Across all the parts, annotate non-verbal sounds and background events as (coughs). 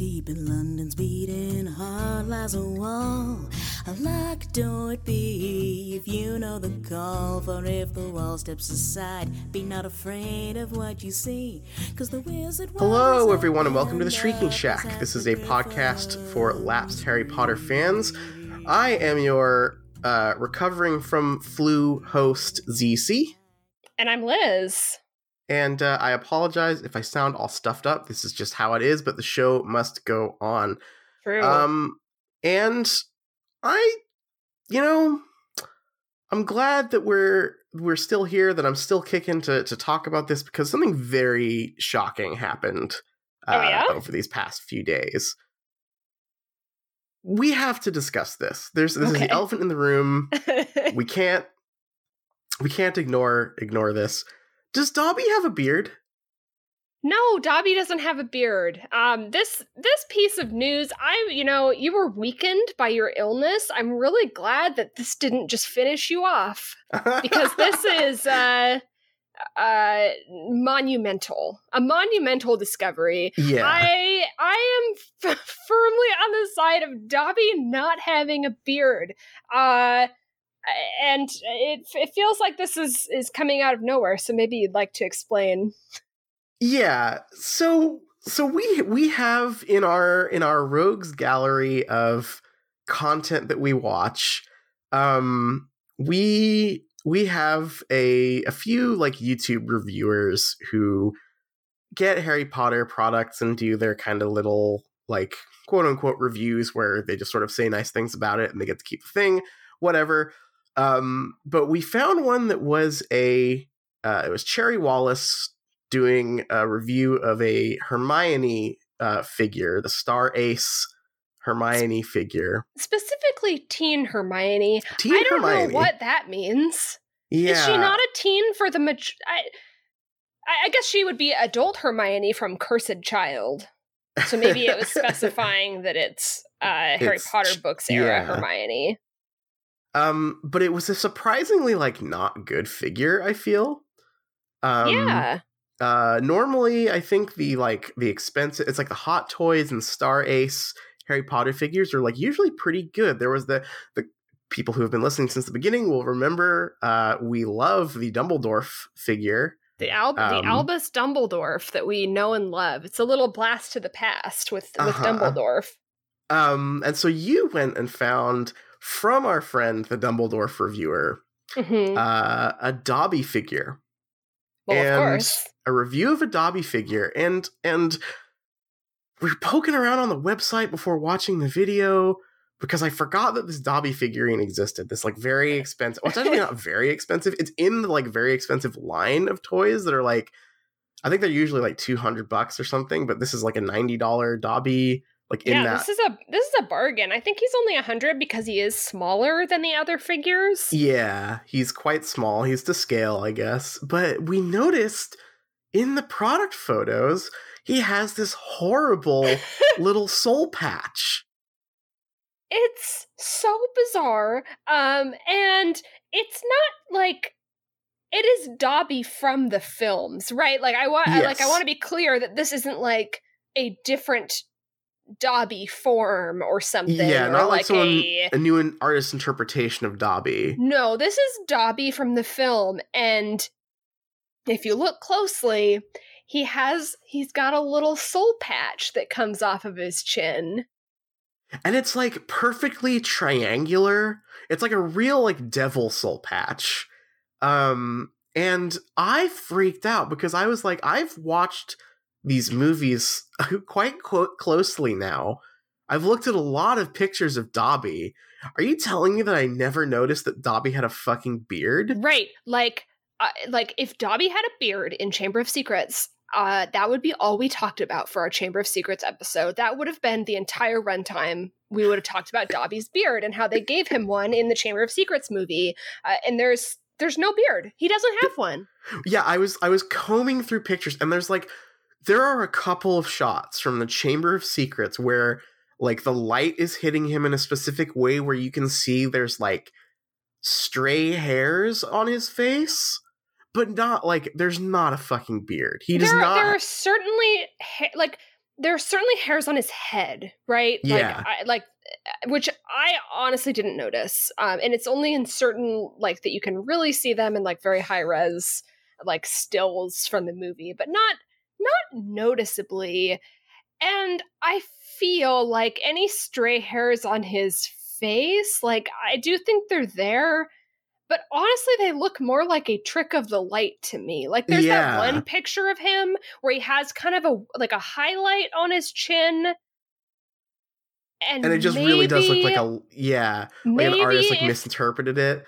deep in London's beating heart lies a wall. A locked door it be if you know the call. For if the wall steps aside, be not afraid of what you see. Cause the wizard Hello, everyone, and welcome to the Shrieking Shack. This is a podcast for lapsed Harry Potter fans. I am your uh, recovering from flu host, ZC. And I'm Liz. And uh, I apologize if I sound all stuffed up. This is just how it is, but the show must go on. True. Um, and I, you know, I'm glad that we're we're still here. That I'm still kicking to to talk about this because something very shocking happened uh, Oh, yeah? over these past few days. We have to discuss this. There's this is the elephant in the room. (laughs) we can't we can't ignore ignore this. Does Dobby have a beard? no, Dobby doesn't have a beard. Um, this this piece of news, I you know, you were weakened by your illness. I'm really glad that this didn't just finish you off because (laughs) this is uh uh monumental a monumental discovery yeah. i i am f- firmly on the side of dobby not having a beard uh and it it feels like this is is coming out of nowhere so maybe you'd like to explain Yeah. So so we we have in our in our rogues gallery of content that we watch um we we have a a few like YouTube reviewers who get Harry Potter products and do their kind of little like quote unquote reviews where they just sort of say nice things about it and they get to keep the thing whatever um but we found one that was a uh, it was Cherry Wallace doing a review of a Hermione uh, figure, the Star Ace Hermione figure. specifically teen hermione Teen i don't Hermione. know what that means Yeah. is she not a teen for the mat- I, I- guess she would be adult hermione from cursed child so maybe it was (laughs) specifying that it's uh harry It's potter books era yeah. hermione um, but it was a surprisingly like not good figure. I feel. Um, yeah Uh, normally, I think the like the expensive, it's like the Hot Toys and Star Ace Harry Potter figures are like usually pretty good. There was the the people who have been listening since the beginning will remember. Uh, we love the Dumbledore figure. The, Al- Um, the Albus Dumbledore that we know and love. It's a little blast to the past with with Uh-huh. Dumbledore. Um, and so you went and found from our friend the Dumbledore reviewer Mhm. uh, a Dobby figure, well, and- of course. a review of a Dobby figure, and and we are poking around on the website before watching the video because I forgot that this Dobby figurine existed. This like very expensive. Well, it's actually not very expensive. It's in the like very expensive line of toys that are like, I think they're usually like two hundred bucks or something, but this is like a ninety dollar Dobby. Like in Yeah, that this is a this is a bargain. I think he's only a hundred because he is smaller than the other figures. Yeah, he's quite small. He's to scale, I guess. But we noticed in the product photos, he has this horrible (laughs) little soul patch. It's so bizarre. Um, and it's not like it is Dobby from the films, right? Like I want, I like I want to be clear that this isn't like a different Dobby form or something. yeah, not like, like someone a a new artist interpretation of Dobby. No, this is Dobby from the film, and if you look closely, he has he's got a little soul patch that comes off of his chin. And it's like perfectly triangular. It's like a real like devil soul patch. Um and I freaked out because I was like I've watched these movies (laughs) quite qu- closely now. I've looked at a lot of pictures of Dobby. Are you telling me that I never noticed that Dobby had a fucking beard? Right, like uh, like if Dobby had a beard in Chamber of Secrets, uh, that would be all we talked about for our Chamber of Secrets episode. That would have been the entire runtime. We would have talked about Dobby's beard and how they gave him one in the Chamber of Secrets movie. Uh, and there's there's no beard. He doesn't have one. Yeah, I was I was combing through pictures and there's like there are a couple of shots from the Chamber of Secrets where like the light is hitting him in a specific way where you can see there's like stray hairs on his face, but not like there's not a fucking beard. He does there, not there are certainly ha- like are certainly hairs on his head, right? Yeah. Like, I, like which I honestly didn't notice. Um, and it's only in certain like that you can really see them in like very high res like stills from the movie, but not not noticeably. And I feel like any stray hairs on his face, like I do think they're there, but honestly they look more like a trick of the light to me. Like there's Yeah. that one picture of him where he has kind of a like a highlight on his chin. And, and it just really does look like a yeah, like maybe an artist like misinterpreted it.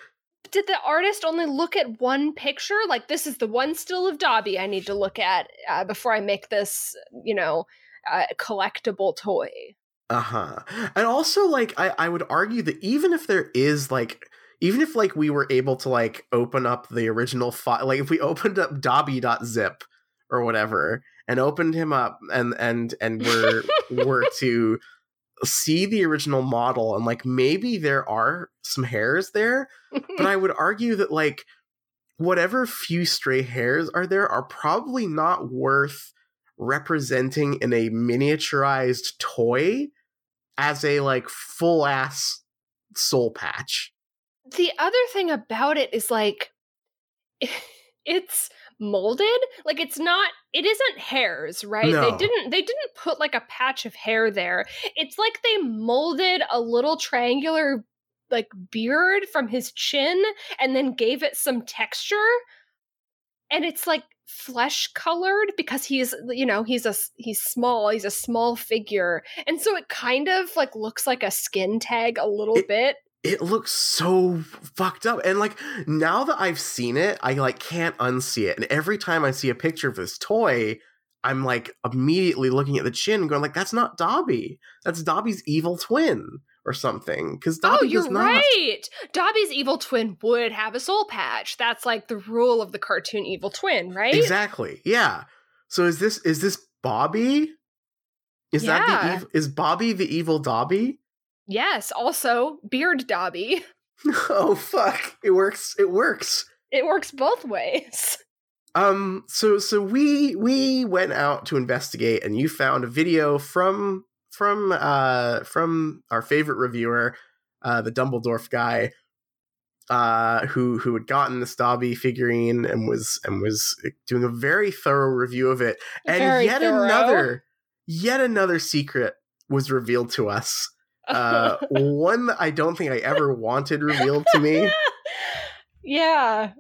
Did the artist only look at one picture? Like this is the one still of Dobby I need to look at uh, before I make this, you know, uh, collectible toy. Uh-huh. And also like I I would argue that even if there is like even if like we were able to like open up the original file like if we opened up dobby.zip or whatever and opened him up and and and were were (laughs) to see the original model and like maybe there are some hairs there but I (laughs) would argue that like whatever few stray hairs are there are probably not worth representing in a miniaturized toy as a like full ass soul patch. the other thing about it is like (laughs) it's molded? Like it's not it isn't hairs right? They didn't they didn't put like a patch of hair there. It's like they molded a little triangular like beard from his chin and then gave it some texture. And it's like flesh colored because he's you know he's a he's small he's a small figure. And so it kind of like looks like a skin tag a little It- bit It looks so fucked up. And like now that I've seen it, I like can't unsee it. And every time I see a picture of this toy, I'm like immediately looking at the chin and going like that's not Dobby. That's Dobby's evil twin or something. Cuz oh, Dobby oh, you're not right. Dobby's evil twin would have a soul patch. That's like the rule of the cartoon evil twin, right? Exactly. Yeah. So is this is this Bobby? Is that the ev- is Bobby the evil Dobby? Yes. Also, beard Dobby. (laughs) oh fuck. It works. It works. It works both ways. (laughs) Um so so we we went out to investigate and you found a video from from uh from our favorite reviewer, uh the Dumbledore guy uh who who had gotten this Dobby figurine and was and was doing a very thorough review of it. And Very yet thorough. another yet another secret was revealed to us. Uh (laughs) one that I don't think I ever wanted revealed to me. (laughs) yeah.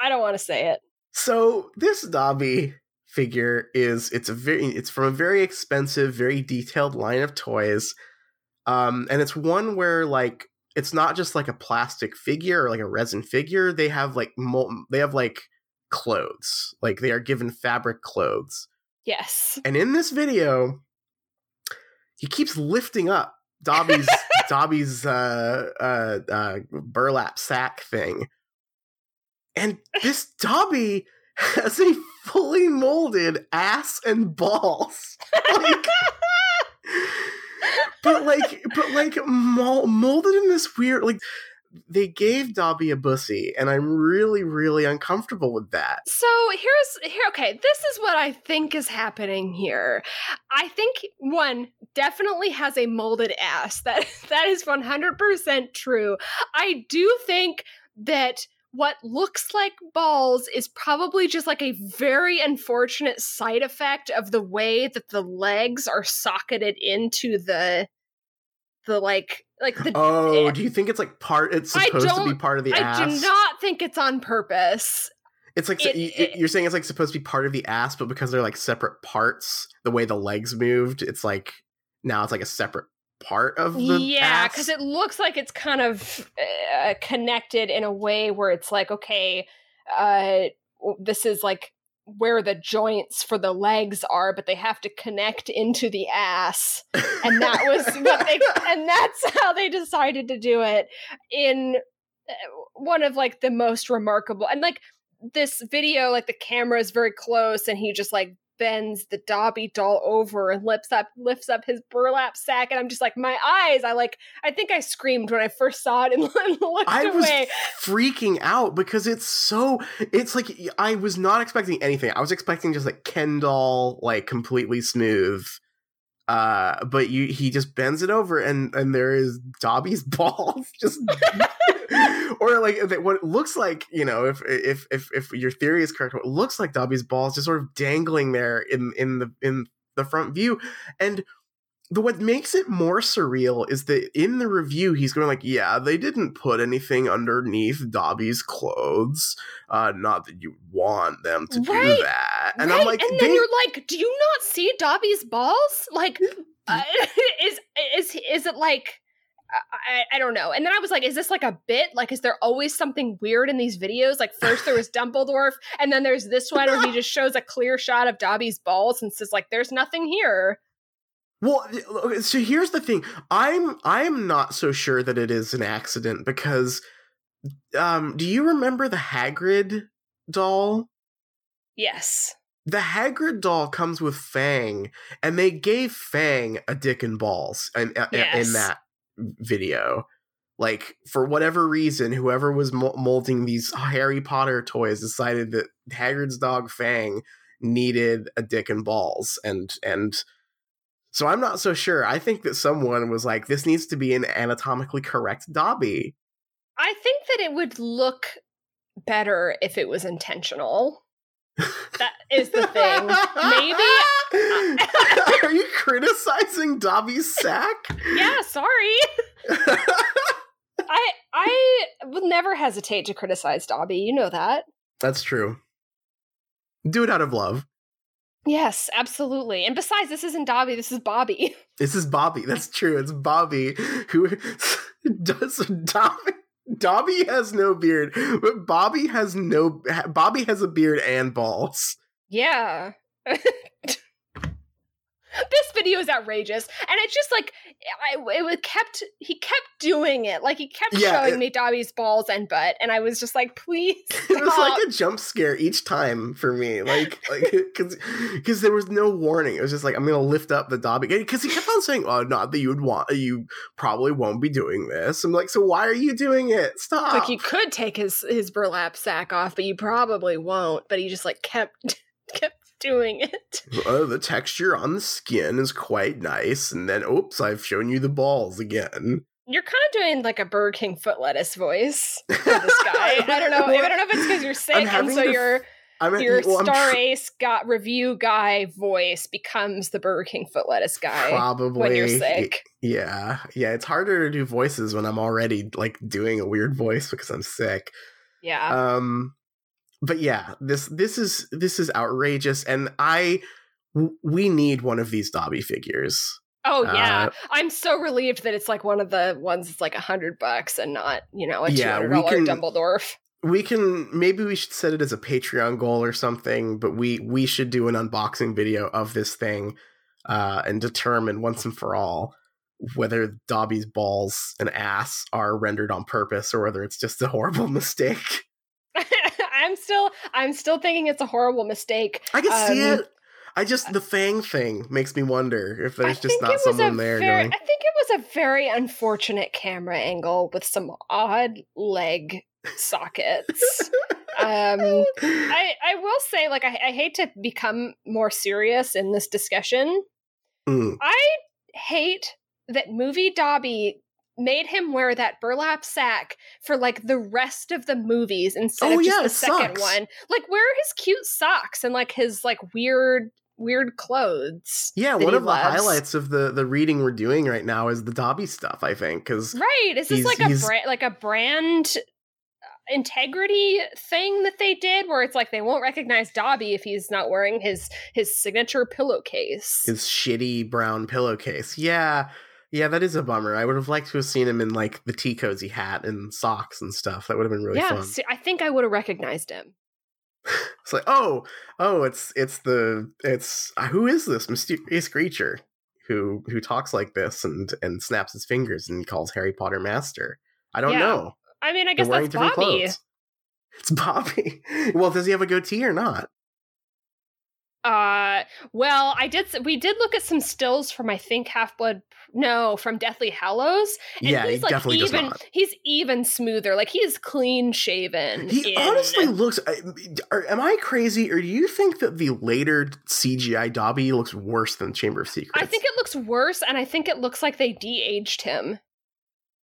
I don't want to say it. So this Dobby figure is it's a very it's from a very expensive, very detailed line of toys. Um and it's one where like it's not just like a plastic figure or like a resin figure. They have like mol- they have like clothes. Like they are given fabric clothes. Yes. And in this video, he keeps lifting up Dobby's Dobby's uh, uh, uh, burlap sack thing, and this Dobby has a fully molded ass and balls. (laughs) Like, but like, but like molded in this weird like. They gave Dobby a bussy, and I'm really, really uncomfortable with that. So here's here okay, this is what I think is happening here. I think one definitely has a molded ass. That (laughs) that is 100% true. I do think that what looks like balls is probably just like a very unfortunate side effect of the way that the legs are socketed into the the like like the Oh, do you think it's like part? It's supposed to be part of the I ass. I do not think it's on purpose. It's like It- you, it- you're saying it's like supposed to be part of the ass, but because they're like separate parts, the way the legs moved, it's like now it's like a separate part of the yeah because it looks like it's kind of uh, connected in a way where it's like okay uh this is like where the joints for the legs are but they have to connect into the ass. And that was what they (laughs) and that's how they decided to do it in uh, one of like the most remarkable and like this video like the camera is very close and he just like bends the Dobby doll over and lifts up lifts up his burlap sack and I'm just like my eyes I like I think I screamed when I first saw it and, (laughs) looked I was away freaking out because it's so it's like I was not expecting anything. I was expecting just like Ken doll, like completely smooth, Uh, but you he just bends it over and and there is Dobby's (laughs) balls just (laughs) or like what looks like you know if if if if your theory is correct what looks like Dobby's balls just sort of dangling there in in the in the front view and the what makes it more surreal is that in the review he's going like yeah they didn't put anything underneath dobby's clothes uh not that you want them to Right, do that and right? i'm like and then they- you're like, do you not see Dobby's balls? Like, uh, (laughs) is is is it like? I, I don't know. And then I was like, is this like a bit? Like, is there always something weird in these videos? Like, first there was (laughs) Dumbledore, and then there's this one where he just shows a clear shot of Dobby's balls and says, like, there's nothing here. Well, okay, so here's the thing. I'm I'm not so sure that it is an accident because um do you remember the Hagrid doll? Yes. The Hagrid doll comes with Fang and they gave Fang a dick and balls in, in- Yes. in that video. Like for whatever reason, whoever was molding these Harry Potter toys decided that Hagrid's dog Fang needed a dick and balls and and so I'm not so sure. I think that someone was like, this needs to be an anatomically correct Dobby. I think that it would look better if it was intentional. That is the thing. Maybe. (laughs) Are you criticizing Dobby's sack? Yeah, sorry. I I would never hesitate to criticize Dobby. You know that. That's true. Do it out of love. Yes, absolutely. And besides, this isn't Dobby. This is Bobby. This is Bobby. That's true. It's Bobby who (laughs) does Dobby. Dobby has no beard, but Bobby has no. Bobby has a beard and balls. Yeah. (laughs) this video is outrageous, and it's just like I, it was kept. He kept doing it. Like he kept Yeah, showing it- me Dobby's balls and butt, and I was just like, please. stop. (laughs) It was like a jump scare each time for me, like like (laughs) because because there was no warning. It was just like I'm gonna lift up the Dobby because he kept on saying, "Oh, not that you would want. You probably won't be doing this." I'm like, so why are you doing it? Stop. like you could take his his burlap sack off, but you probably won't. But he just like kept (laughs) kept doing it. (laughs) Oh, the texture on the skin is quite nice, and then oops, I've shown you the balls again. You're kind of doing like a Burger King foot lettuce voice (laughs) for this guy. I don't know. I don't know if it's because you're sick, and so to f- your I'm your well, star tr- ace got review guy voice becomes the Burger King foot lettuce guy probably when you're sick. Yeah, yeah. It's harder to do voices when I'm already like doing a weird voice because I'm sick. Yeah. um but yeah this this is this is outrageous and i w- we need one of these dobby figures oh yeah. uh, I'm so relieved that it's like one of the ones that's like a hundred bucks and not you know a two Yeah, hundred we can- Dumbledore. (laughs) we can maybe we should set it as a patreon goal or something but we we should do an unboxing video of this thing uh and determine once and for all whether dobby's balls and ass are rendered on purpose or whether it's just a horrible (laughs) mistake I'm still I'm still thinking it's a horrible mistake. i can see Um, it i just the fang thing makes me wonder if there's just not someone there very, going I think it was a very unfortunate camera angle with some odd leg sockets. (laughs) um, (laughs) I I will say, like, I, I hate to become more serious in this discussion. Mm. I hate that movie Dobby made him wear that burlap sack for like the rest of the movies instead Oh, of just yeah, the second sucks. one. Like, where are his cute socks and like his like weird weird clothes? Yeah, one of the highlights of the the reading we're doing right now is the Dobby stuff. I think because Right. Is this like a brand like a brand integrity thing that they did where it's like they won't recognize Dobby if he's not wearing his his signature pillowcase. his shitty brown pillowcase. Yeah, yeah, that is a bummer. I would have liked to have seen him in like the tea cozy hat and socks and stuff. That would have been really yeah, fun. see, I think I would have recognized him. (laughs) It's like, oh, oh, it's it's the it's uh, who is this mysterious creature who who talks like this and and snaps his fingers and calls Harry Potter master. I don't Yeah, know. I mean, I They're guess that's Bobby. clothes. It's Bobby. (laughs) well, does he have a goatee or not? Uh, well, I did. We did look at some stills from I think Half Blood. No, from Deathly Hallows. And yeah, he's he like definitely even. Does not. He's even smoother. Like he's clean shaven. He in... honestly looks. Are, am I crazy, or do you think that the later CGI Dobby looks worse than Chamber of Secrets? I think it looks worse, and I think it looks like they de-aged him.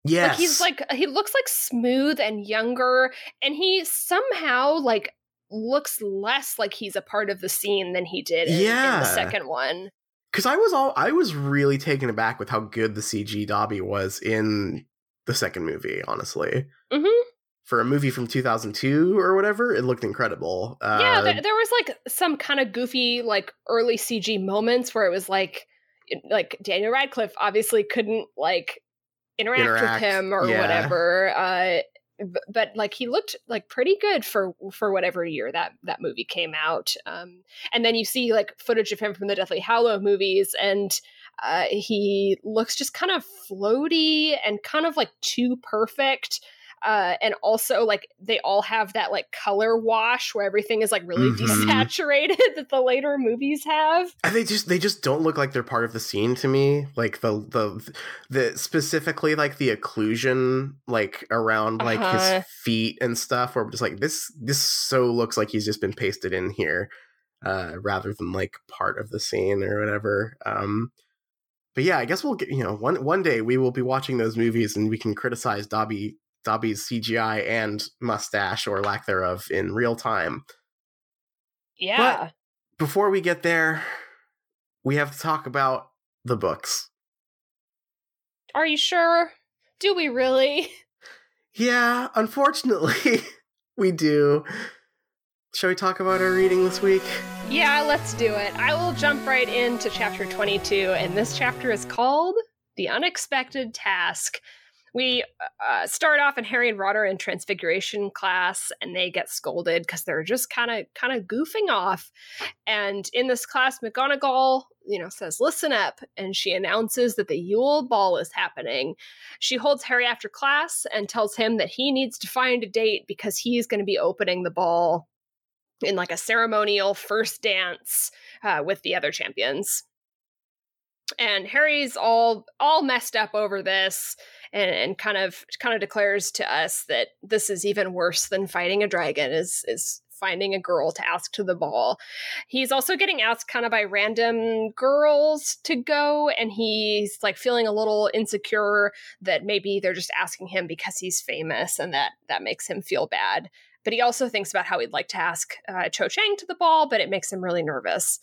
Yes. Like he's like he looks like smooth and younger and he somehow like looks less like he's a part of the scene than he did in, yeah. in the second one. Cuz I was all I was really taken aback with how good the CG Dobby was in the second movie, honestly. hmm For a movie from 2002 or whatever, it looked incredible. Uh, yeah, there, there was like some kind of goofy like early CG moments where it was like like Daniel Radcliffe obviously couldn't like interact, interact. with him or yeah. whatever. Uh, but, like he looked like pretty good for for whatever year that that movie came out. Um, and then you see like footage of him from the Deathly Hallow movies, and uh, he looks just kind of floaty and kind of like too perfect uh, and also like they all have that like color wash where everything is like really mm-hmm. desaturated (laughs) that the later movies have and they just they just don't look like they're part of the scene to me like the the the specifically like the occlusion like around like uh-huh. his feet and stuff or just like this this so looks like he's just been pasted in here uh rather than like part of the scene or whatever um but yeah, I guess we'll get you know one one day we will be watching those movies and we can criticize Dobby Dobby's CGI and mustache or lack thereof in real time. Yeah. But before we get there, we have to talk about the books. Are you sure? Do we really? (laughs) Yeah, unfortunately, (laughs) we do. Shall we talk about our reading this week? Yeah, let's do it. I will jump right into chapter 22, and this chapter is called The Unexpected Task we uh, start off in Harry and Ron are in Transfiguration class, and they get scolded because they're just kind of kind of goofing off. And in this class, McGonagall, you know, says, "Listen up," and she announces that the Yule Ball is happening. She holds Harry after class and tells him that he needs to find a date because he's going to be opening the ball in like a ceremonial first dance uh, with the other champions and Harry's all all messed up over this and, and kind of kind of declares to us that this is even worse than fighting a dragon is is finding a girl to ask to the ball. He's also getting asked kind of by random girls to go, and he's like feeling a little insecure that maybe they're just asking him because he's famous, and that that makes him feel bad. But he also thinks about how he'd like to ask uh, Cho Chang to the ball, but it makes him really nervous.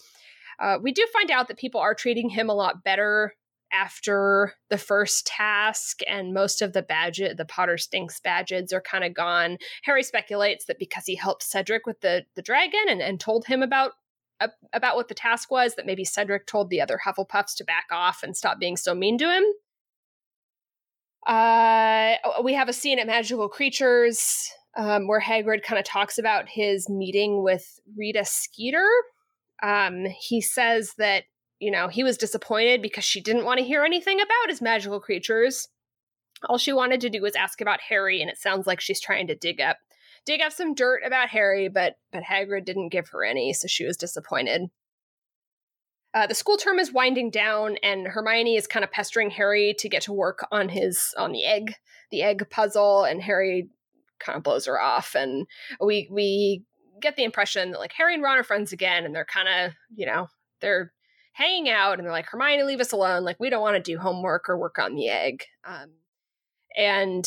Uh, we do find out that people are treating him a lot better after the first task and most of the badge the potter stinks badges are kind of gone. Harry speculates that because he helped cedric with the the dragon and, and told him about uh, about what the task was that maybe cedric told the other hufflepuffs to back off and stop being so mean to him. Uh we have a scene at magical creatures um, where hagrid kind of talks about his meeting with rita skeeter um, he says that you know, he was disappointed because she didn't want to hear anything about his magical creatures. All she wanted to do was ask about Harry, and it sounds like she's trying to dig up dig up some dirt about Harry, but but Hagrid didn't give her any, so she was disappointed. Uh, the school term is winding down, and Hermione is kind of pestering Harry to get to work on his on the egg, the egg puzzle, and Harry kind of blows her off, and we we get the impression that like Harry and Ron are friends again, and they're kind of you know they're hanging out and they're like, Hermione, leave us alone. Like, we don't want to do homework or work on the egg. Um, and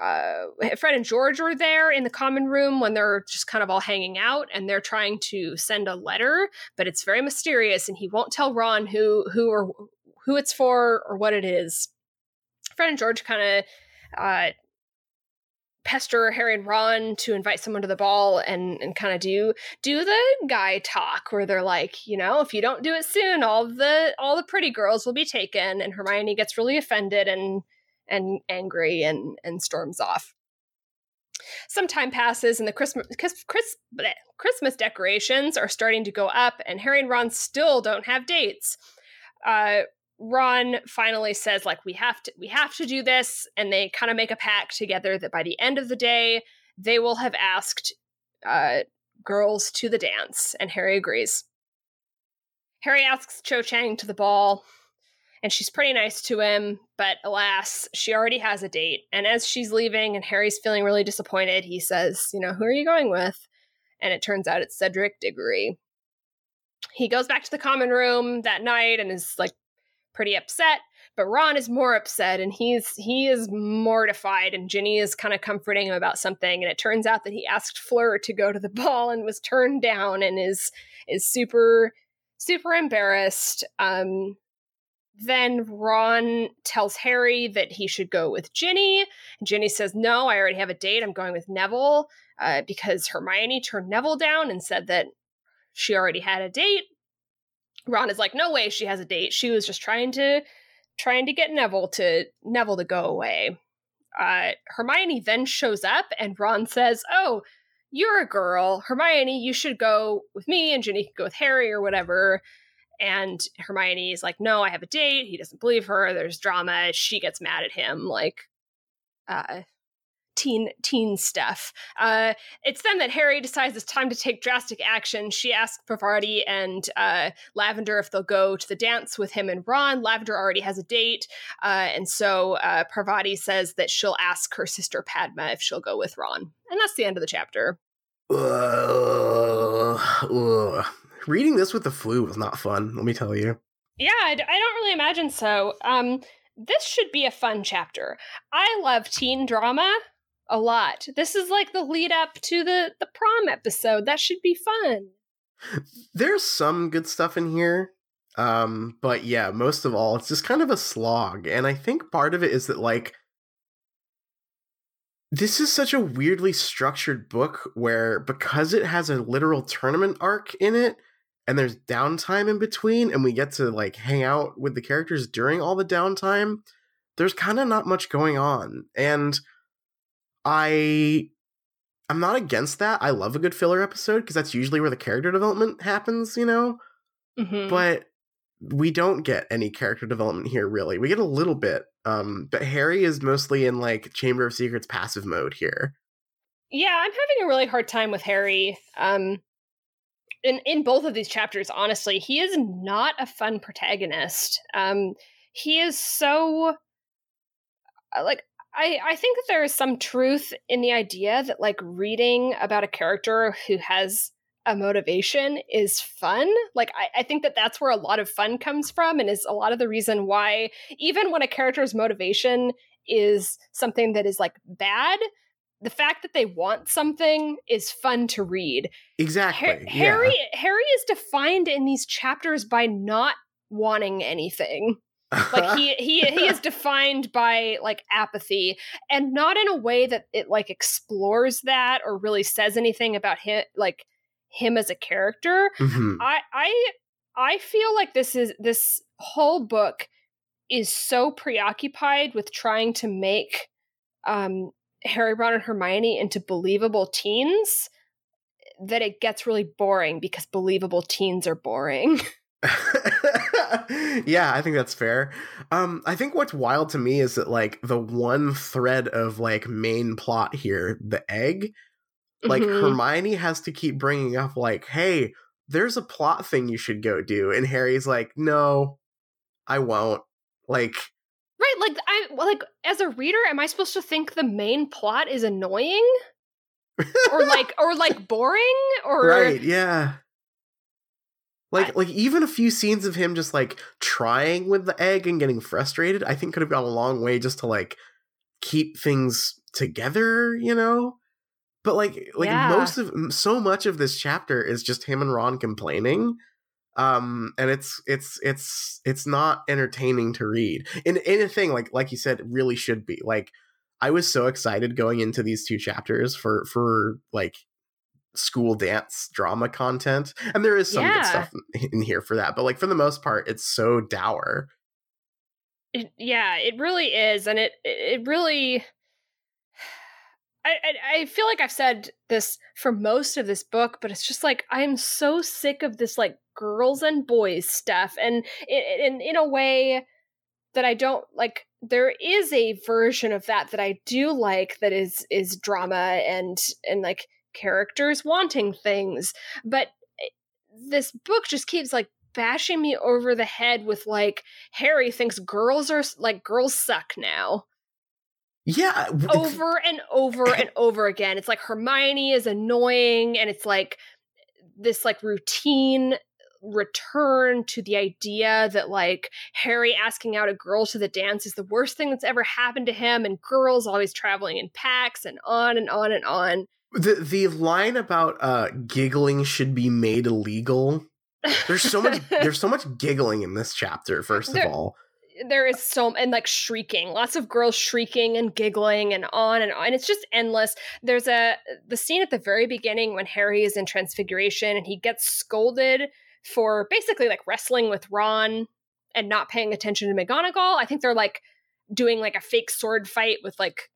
uh, Fred and George are there in the common room when they're just kind of all hanging out, and they're trying to send a letter, but it's very mysterious, and he won't tell Ron who who or who it's for or what it is. Fred and George kind of uh, pester Harry and Ron to invite someone to the ball and, and kind of do do the guy talk where they're like, you know, if you don't do it soon, all the all the pretty girls will be taken. And Hermione gets really offended and and angry and and storms off. Some time passes and the Christmas Chris, bleh, Christmas decorations are starting to go up, and Harry and Ron still don't have dates. Uh, Ron finally says like we have to we have to do this and they kind of make a pact together that by the end of the day they will have asked uh, girls to the dance and Harry agrees. Harry asks Cho Chang to the ball, and she's pretty nice to him, but alas, she already has a date. And as she's leaving and Harry's feeling really disappointed, he says, You know, who are you going with? And it turns out it's Cedric Diggory. He goes back to the common room that night and is like pretty upset but Ron is more upset and he's he is mortified and Ginny is kind of comforting him about something and it turns out that he asked Fleur to go to the (laughs) ball and was turned down and is is super super embarrassed. Um then Ron tells Harry that he should go with Ginny. Ginny says, No, I already have a date. I'm going with Neville uh, because Hermione turned Neville down and said that she already had a date. Ron is like, No way she has a date. She was just trying to trying to get Neville to Neville to go away. Uh, Hermione then shows up, and Ron says, "Oh, you're a girl, Hermione. You should go with me, and Ginny can go with Harry or whatever." And Hermione is like, "No, I have a date." He doesn't believe her. There's drama. She gets mad at him, like, uh, teen teen stuff. Uh, it's then that Harry decides it's time to take drastic action. She asks Parvati and uh, Lavender if they'll go to the dance with him and Ron. Lavender already has a date, uh, and so uh, Parvati says that she'll ask her sister Padma if she'll go with Ron, and that's the end of the chapter. Reading this with the flu was not fun. Let me tell you. Yeah, I, I don't really imagine so. Um, this should be a fun chapter. I love teen drama a lot. This is like the lead up to the the prom episode. That should be fun. There's some good stuff in here. Um, but yeah, most of all, it's just kind of a slog. And I think part of it is that like this is such a weirdly structured book where because it has a literal tournament arc in it and there's downtime in between and we get to like hang out with the characters during all the downtime, there's kind of not much going on. And I I'm not against that. I love a good filler episode because that's usually where the character development happens, you know? Mm-hmm. But we don't get any character development here really. We get a little bit. Um but Harry is mostly in like Chamber of Secrets passive mode here. Yeah, I'm having a really hard time with Harry. Um in in both of these chapters, honestly, he is not a fun protagonist. Um he is so uh, like I, I think that there is some truth in the idea that like reading about a character who has a motivation is fun. Like I, I think that that's where a lot of fun comes from, and is a lot of the reason why even when a character's motivation is something that is like bad, the fact that they want something is fun to read. Exactly. Ha- yeah. Harry Harry is defined in these chapters by not wanting anything like (laughs) he he he is defined by like apathy and not in a way that it like explores that or really says anything about him like him as a character Mhm. i i i feel like this is this whole book is so preoccupied with trying to make um harry ron and hermione into believable teens that it gets really boring because believable teens are boring (laughs) (laughs) yeah, I think that's fair. Um, I think what's wild to me is that like the one thread of like main plot here, the egg, like Mhm. Hermione has to keep bringing up like, "Hey, there's a plot thing you should go do," and Harry's like, "No, I won't." Like, Right, like I like as a reader, am I supposed to think the main plot is annoying or like or like (laughs) boring or right? Yeah. Like, I- like even a few scenes of him just like trying with the egg and getting frustrated, I think could have gone a long way just to like keep things together, you know. But like, like Yeah. most of so much of this chapter is just him and Ron complaining, um, and it's it's it's it's not entertaining to read. And and a thing like like you said, really should be like. I was so excited going into these two chapters for for like school dance drama content and there is some Yeah. good stuff in- here for that but like for the most part it's so dour It, yeah, it really is, and it it really. (sighs) I, I I feel like I've said this for most of this book, but it's just like I'm so sick of this like girls and boys stuff, and in in a way that I don't like. There is a version of that that I do like that is is drama and and like characters wanting things, but eh, this book just keeps like bashing me over the head with like Harry thinks girls are like girls suck now. Yeah, over and over (coughs) and over again. It's like Hermione is annoying and it's like this like routine return to the idea that like Harry asking out a girl to the dance is the worst thing that's ever happened to him and girls always traveling in packs and on and on and on. The the line about uh giggling should be made illegal. There's so much (laughs) there's so much giggling in this chapter first There- of all. there is so and like shrieking lots of girls shrieking and giggling and on and on And it's just endless there's a the scene at the very beginning when harry is in transfiguration and he gets scolded for basically like wrestling with ron and not paying attention to mcgonagall i think they're like doing like a fake sword fight with like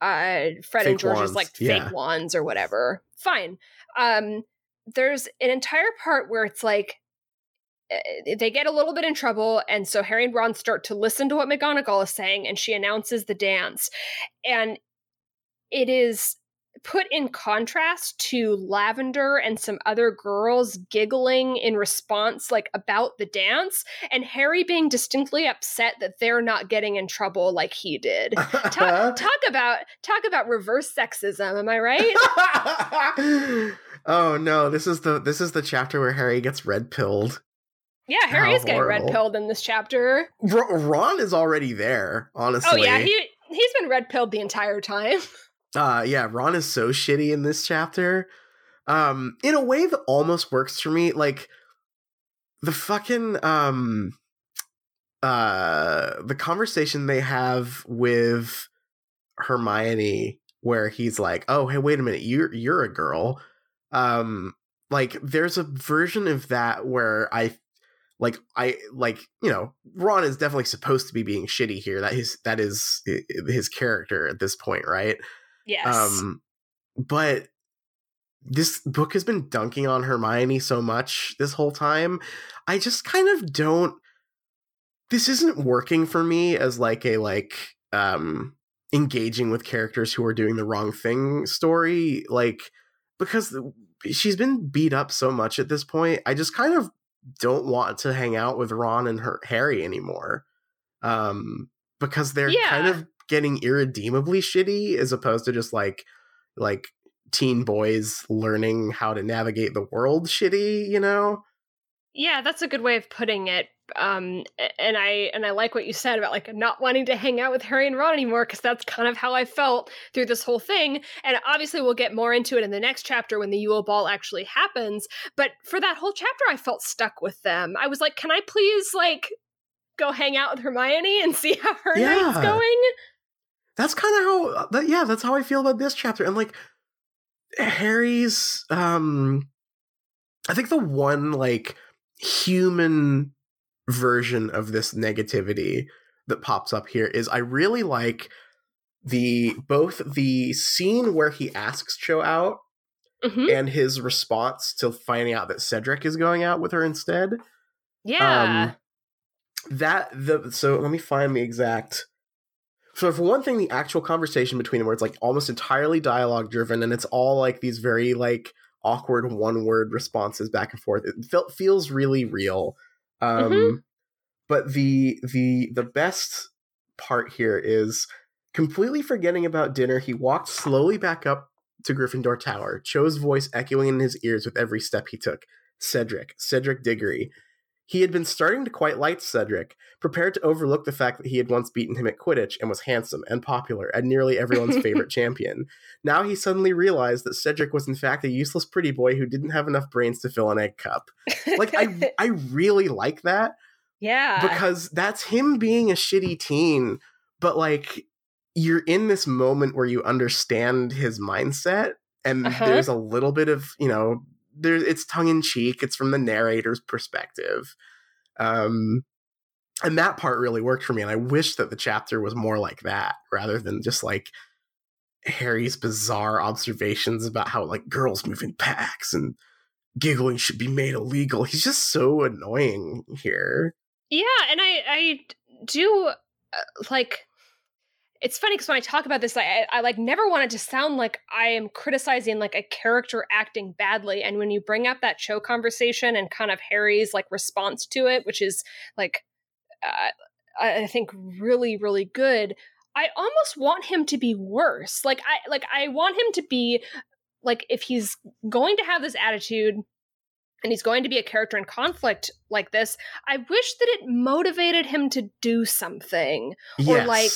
uh fred and george's wands, like yeah. fake wands or whatever fine um there's an entire part where it's like eh, they get a little bit in trouble, and so Harry and Ron start to listen to what McGonagall is saying, and she announces the dance. And it is put in contrast to Lavender and some other girls giggling in response, like about the dance, and Harry being distinctly upset that they're not getting in trouble like he did. Talk, (laughs) talk about talk about reverse sexism, am I right? (laughs) oh no, this is the this is the chapter where Harry gets red pilled. Yeah, Harry How is getting red pilled in this chapter. R- Ron is already there, honestly. Oh yeah, he he's been red pilled the entire time. (laughs) Uh yeah, Ron is so shitty in this chapter. Um in a way that almost works for me like the fucking um uh the conversation they have with Hermione where he's like, "Oh, hey, wait a minute. You're you're a girl." Um like there's a version of that where I like I like, you know, Ron is definitely supposed to be being shitty here. That is that is his character at this point, right? Yes. Um, but this book has been dunking on Hermione so much this whole time. I just kind of don't. This isn't working for me as like a like um engaging with characters who are doing the wrong thing story. Like because she's been beat up so much at this point. I just kind of don't want to hang out with Ron and her Harry anymore. Um, because they're Yeah. kind of getting irredeemably shitty as opposed to just like like teen boys learning how to navigate the world shitty, you know? yeah, that's a good way of putting it. Um, and I and I like what you said about like not wanting to hang out with Harry and Ron anymore because that's kind of how I felt through this whole thing. And obviously, we'll get more into it in the next chapter when the Yule Ball actually happens. But for that whole chapter, I felt stuck with them. I was like, can I please like go hang out with Hermione and see how her night's going? That's kind of how that yeah, that's how I feel about this chapter. And like Harry's um I think the one like human version of this negativity that pops up here is I really like the both the scene where he asks Cho out hmm and his response to finding out that Cedric is going out with her instead. Yeah. Um, that the so let me find the exact. So for one thing, the actual conversation between them, where it's like almost entirely dialogue driven, and it's all like these very like awkward one word responses back and forth. It felt feels really real. Um, Mhm. But the the the best part here is completely forgetting about dinner. He walked slowly back up to Gryffindor Tower, Cho's voice echoing in his ears with every step he took. Cedric, Cedric Diggory. He had been starting to quite like Cedric, prepared to overlook the fact that he had once beaten him at Quidditch and was handsome and popular and nearly everyone's favorite (laughs) champion. Now he suddenly realized that Cedric was in fact a useless pretty boy who didn't have enough brains to fill an egg cup. Like I (laughs) I really like that yeah. because that's him being a shitty teen, but like you're in this moment where you understand his mindset and Uh-huh. there's a little bit of, you know, there it's tongue in cheek, it's from the narrator's perspective. Um and that part really worked for me and I wish that the chapter was more like that rather than just like Harry's bizarre observations about how like girls move in packs and giggling should be made illegal. He's just so annoying here. Yeah, and I I do uh, like it's funny because when I talk about this, I, I, I like never want it to sound like I am criticizing like a character acting badly. And when you bring up that Cho conversation and kind of Harry's like response to it, which is like, uh, I think really, really good. I almost want him to be worse. Like I like I want him to be like if he's going to have this attitude and he's going to be a character in conflict like this, I wish that it motivated him to do something yes. or like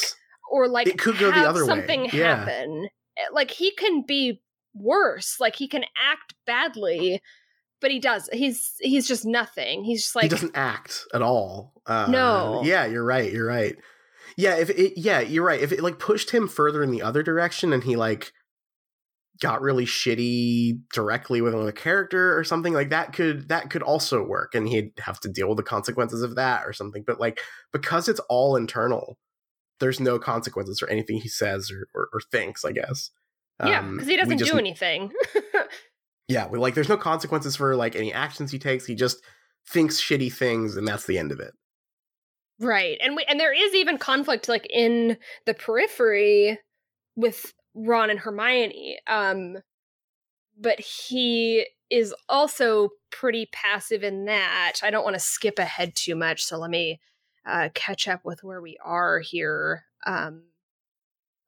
or like it could go the other something way. Yeah. happen. Eh, Like he can be worse. Like he can act badly, but he does. He's he's just nothing. He's just like he doesn't act at all. Uh, No. Yeah, you're right. You're right. Yeah, if it, yeah, you're right. If it like pushed him further in the other direction and he like got really shitty directly with another character or something like that could that could also work and he'd have to deal with the consequences of that or something but like because it's all internal there's no consequences for anything he says or, or, or thinks i guess yeah, Um, because he doesn't just- do anything. (laughs) yeah we, like there's no consequences for like any actions he takes he just thinks shitty things and that's the end of it Right. And we and there is even conflict like in the periphery with Ron and Hermione. Um but he is also pretty passive in that. I don't want to skip ahead too much, so let me uh catch up with where we are here. Um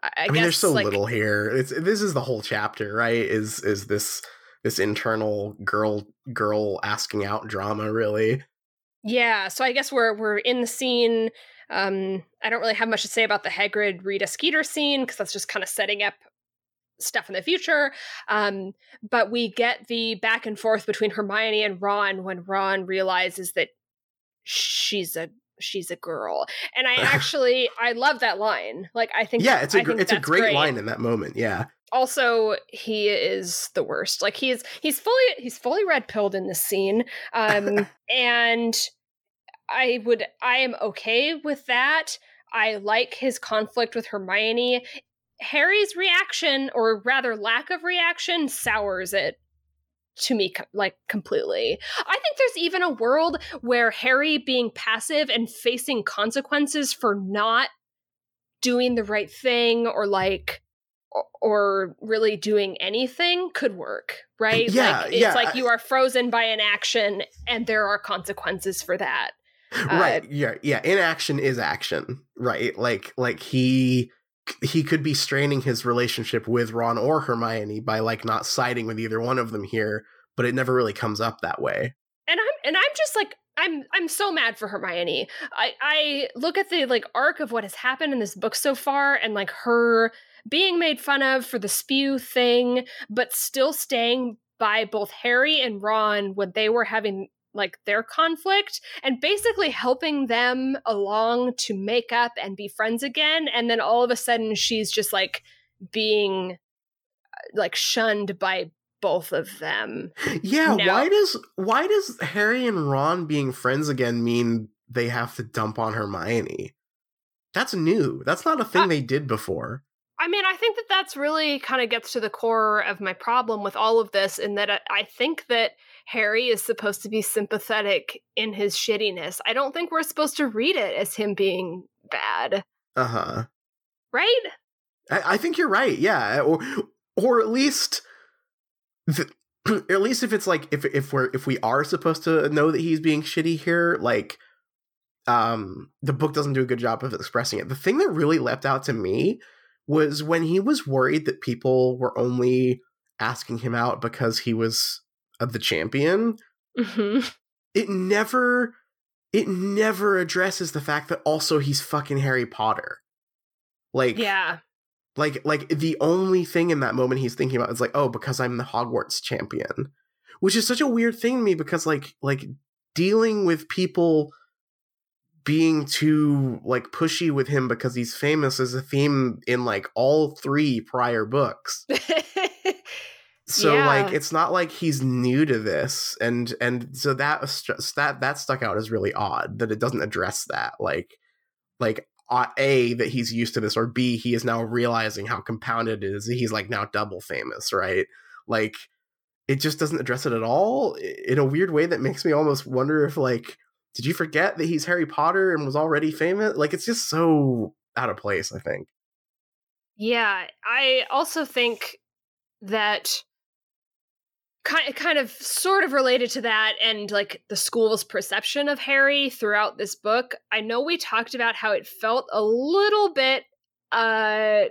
I, I, I, mean, guess there's so like, little here. It's this is the whole chapter, right? Is is this this internal girl girl asking out drama really? Yeah, so I guess we're we're in the scene. Um, I don't really have much to say about the Hagrid Rita Skeeter scene because that's just kind of setting up stuff in the future. Um, but we get the back and forth between Hermione and Ron when Ron realizes that she's a she's a girl, and I (laughs) actually I love that line. Like I think Yeah, it's a gr- it's a that's great, line in that moment. Yeah, also he is the worst. Like he's he's fully he's fully red pilled in this scene um (laughs) and i would i am okay with that. I like his conflict with hermione. Harry's reaction or rather lack of reaction sours it to me like completely i think there's even a world where harry being passive and facing consequences for not doing the right thing or like or- really doing anything could work, right? Yeah, like it's yeah, like you are frozen by an action and there are consequences for that. Uh, right. Yeah, yeah. Inaction is action, right? Like like he he could be straining his relationship with Ron or Hermione by like not siding with either one of them here, but it never really comes up that way. And I'm and I'm just like I'm I'm so mad for Hermione. I I look at the like arc of what has happened in this book so far and like her being made fun of for the spew thing, but still staying by both Harry and Ron when they were having like their conflict and basically helping them along to make up and be friends again and then all of a sudden she's just like being uh, like shunned by both of them. Yeah, No. why does why does Harry and Ron being friends again mean they have to dump on Hermione? That's new. That's not a thing Uh, they did before. I mean, I think that that's really kind of gets to the core of my problem with all of this, in that I, I think that Harry is supposed to be sympathetic in his shittiness. I don't think we're supposed to read it as him being bad, Uh huh. right? I, I think you're right. Yeah, or or at least, the, (clears throat) at least if it's like if if we're if we are supposed to know that he's being shitty here, like, um, the book doesn't do a good job of expressing it. The thing that really leapt out to me was when he was worried that people were only asking him out because he was uh, the champion. hmm (laughs) It never, it never addresses the fact that also he's fucking Harry Potter. Like, Yeah. like like the only thing in that moment he's thinking about is like oh because i'm the hogwarts champion which is such a weird thing to me because like like dealing with people being too like pushy with him because he's famous is a theme in like all three prior books (laughs) so Yeah. like it's not like he's new to this and and so that that that stuck out as really odd that it doesn't address that like like uh, a that he's used to this or b he is now realizing how compounded it is he's like now double famous right? Like it just doesn't address it at all in a weird way that makes me almost wonder if like did you forget that he's harry potter and was already famous? Like it's just so out of place i think. Yeah, I also think that kind kind of sort of related to that and like the school's perception of Harry throughout this book. I know we talked about how it felt a little bit uh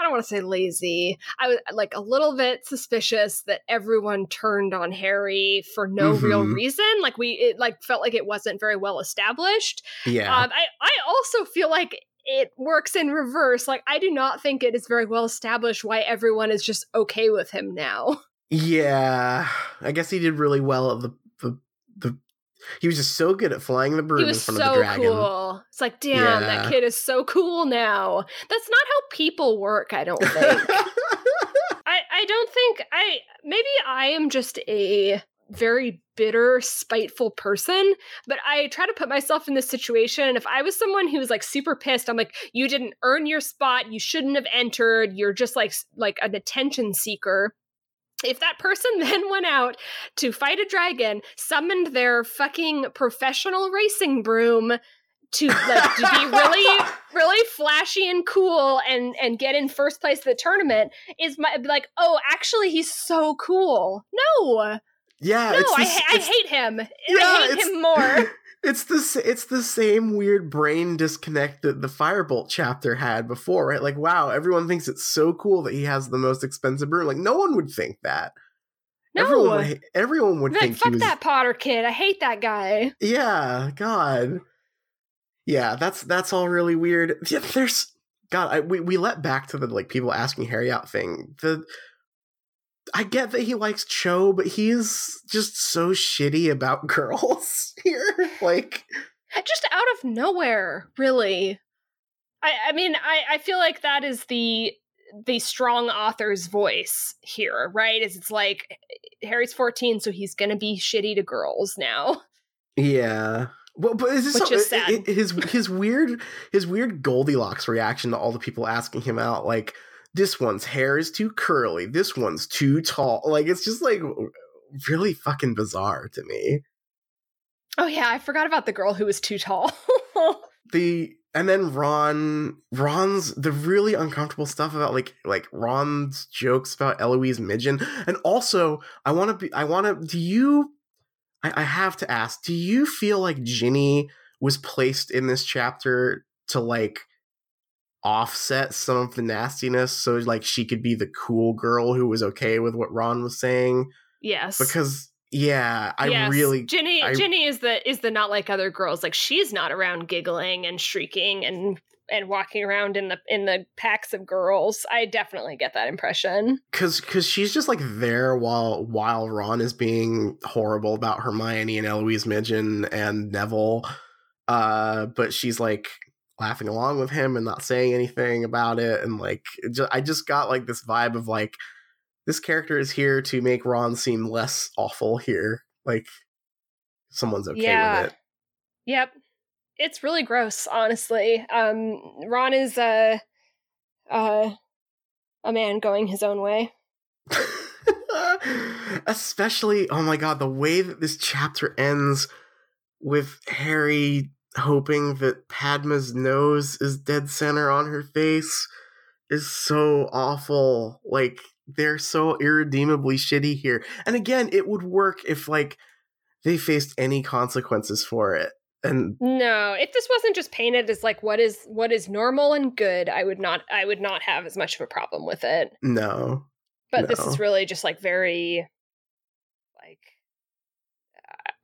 I don't want to say lazy. I was like a little bit suspicious that everyone turned on Harry for no mm-hmm. real reason. Like we, it like felt like it wasn't very well established. Yeah. Um, I I also feel like it works in reverse. Like I do not think it is very well established why everyone is just okay with him now. (laughs) Yeah, I guess he did really well at the the the. He was just so good at flying the broom in front so of the dragon. Cool. It's like, damn, yeah. that kid is so cool now. That's not how people work. I don't think. (laughs) I I don't think I maybe I am just a very bitter, spiteful person, but I try to put myself in this situation. And if I was someone who was like super pissed, I'm like, you didn't earn your spot, you shouldn't have entered, you're just like like an attention seeker if that person (laughs) then went out to fight a dragon, summoned their fucking professional racing broom to like to be really (laughs) really flashy and cool and and get in first place of the tournament is my like oh actually he's so cool. No. Yeah no I, I hate him. Yeah, i hate him more (laughs) it's the it's the same weird brain disconnect that the firebolt chapter had before, right? Like, wow, everyone thinks it's so cool that he has the most expensive broom. Like, no one would think that. No, everyone would, everyone would like, think. Fuck was, that Potter kid. I hate that guy. Yeah, God. Yeah, that's that's all really weird. Yeah, there's God. I, we we let back to the like people asking Harry out thing. The I get that he likes Cho, but he's just so shitty about (laughs) girls here. (laughs) like just out of nowhere, really. I I mean, I I feel like that is the the strong author's voice here, right? Is it's like Harry's 14, so he's gonna be shitty to girls now. Yeah. Well, but is this Which so, is sad. his his weird his weird Goldilocks reaction to all the people asking him out, like this one's hair is too curly, this one's too tall. Like it's just like really fucking bizarre to me. Oh yeah, I forgot about the girl who was too tall. (laughs) the and then Ron Ron's the really uncomfortable stuff about like like Ron's jokes about Eloise Midgen. And also I wanna be I wanna do you I, I have to ask, do you feel like Ginny was placed in this chapter to like offset some of the nastiness so like she could be the cool girl who was okay with what Ron was saying. Yes. Because yeah, I yes. really Ginny I, Ginny is the is the not like other girls. Like she's not around giggling and shrieking and and walking around in the in the packs of girls. I definitely get that impression. Cuz cuz she's just like there while while Ron is being horrible about Hermione and Eloise Midgen and Neville. Uh but she's like laughing along with him and not saying anything about it. And like it just, i just got like this vibe of like this character is here to make ron seem less awful here. Like someone's okay yeah. with it. Yep. It's really gross honestly. Um ron is a uh a man going his own way. (laughs) Especially oh my god the way that this chapter ends with harry hoping that Padma's nose is dead center on her face is so awful. Like they're so irredeemably shitty here. And again, it would work if like they faced any consequences for it. And no, if this wasn't just painted as like what is what is normal and good, I would not I would not have as much of a problem with it. No. But no. this is really just like very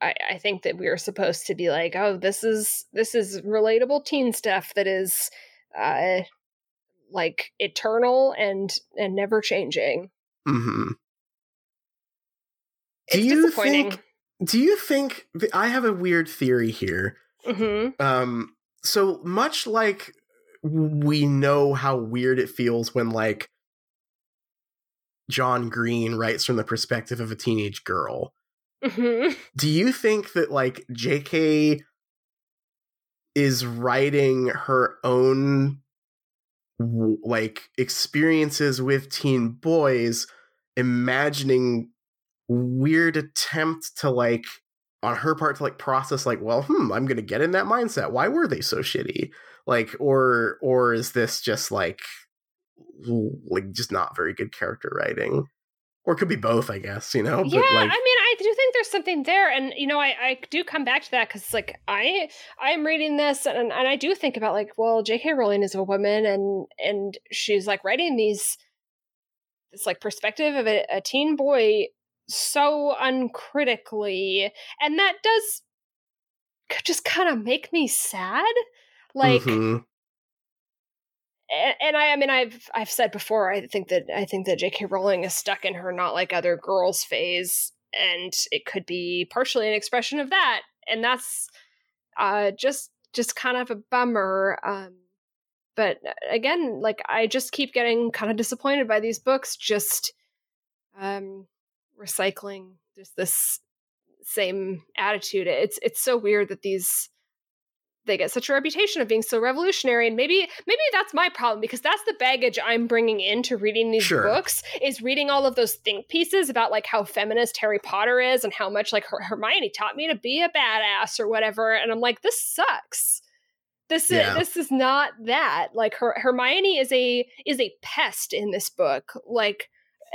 I, I think that we are supposed to be like, oh, this is this is relatable teen stuff that is uh like eternal and and never changing. Mm-hmm. It's do you. Think, do you think I have a weird theory here? Mm-hmm. Um, so much like we know how weird it feels when like John Green writes from the perspective of a teenage girl. Mm-hmm. (laughs) Do you think that like JK is writing her own like experiences with teen boys imagining weird attempt to like on her part to like process like well hmm i'm gonna get in that mindset. Why were they so shitty? Like or or is this just like like just not very good character writing? Or it could be both i guess you know? Yeah like, i mean i do think there's something there and you know i, I do come back to that because like i i'm reading this and, and i do think about like well jk rowling is a woman and and she's like writing these this like perspective of a, a teen boy so uncritically and that does just kind of make me sad like mm-hmm and, I, I mean, I've I've said before, I think that I think that J.K. Rowling is stuck in her not like other girls phase, and it could be partially an expression of that, and that's uh, just just kind of a bummer. Um, but uh, again, like I just keep getting kind of disappointed by these books, just um, recycling just this same attitude. It's it's so weird that these they get such a reputation of being so revolutionary and maybe maybe that's my problem because that's the baggage i'm bringing into reading these sure. books is reading all of those think pieces about like how feminist harry potter is and how much like Her- hermione taught me to be a badass or whatever and i'm like this sucks this yeah. is this is not that like her hermione is a is a pest in this book like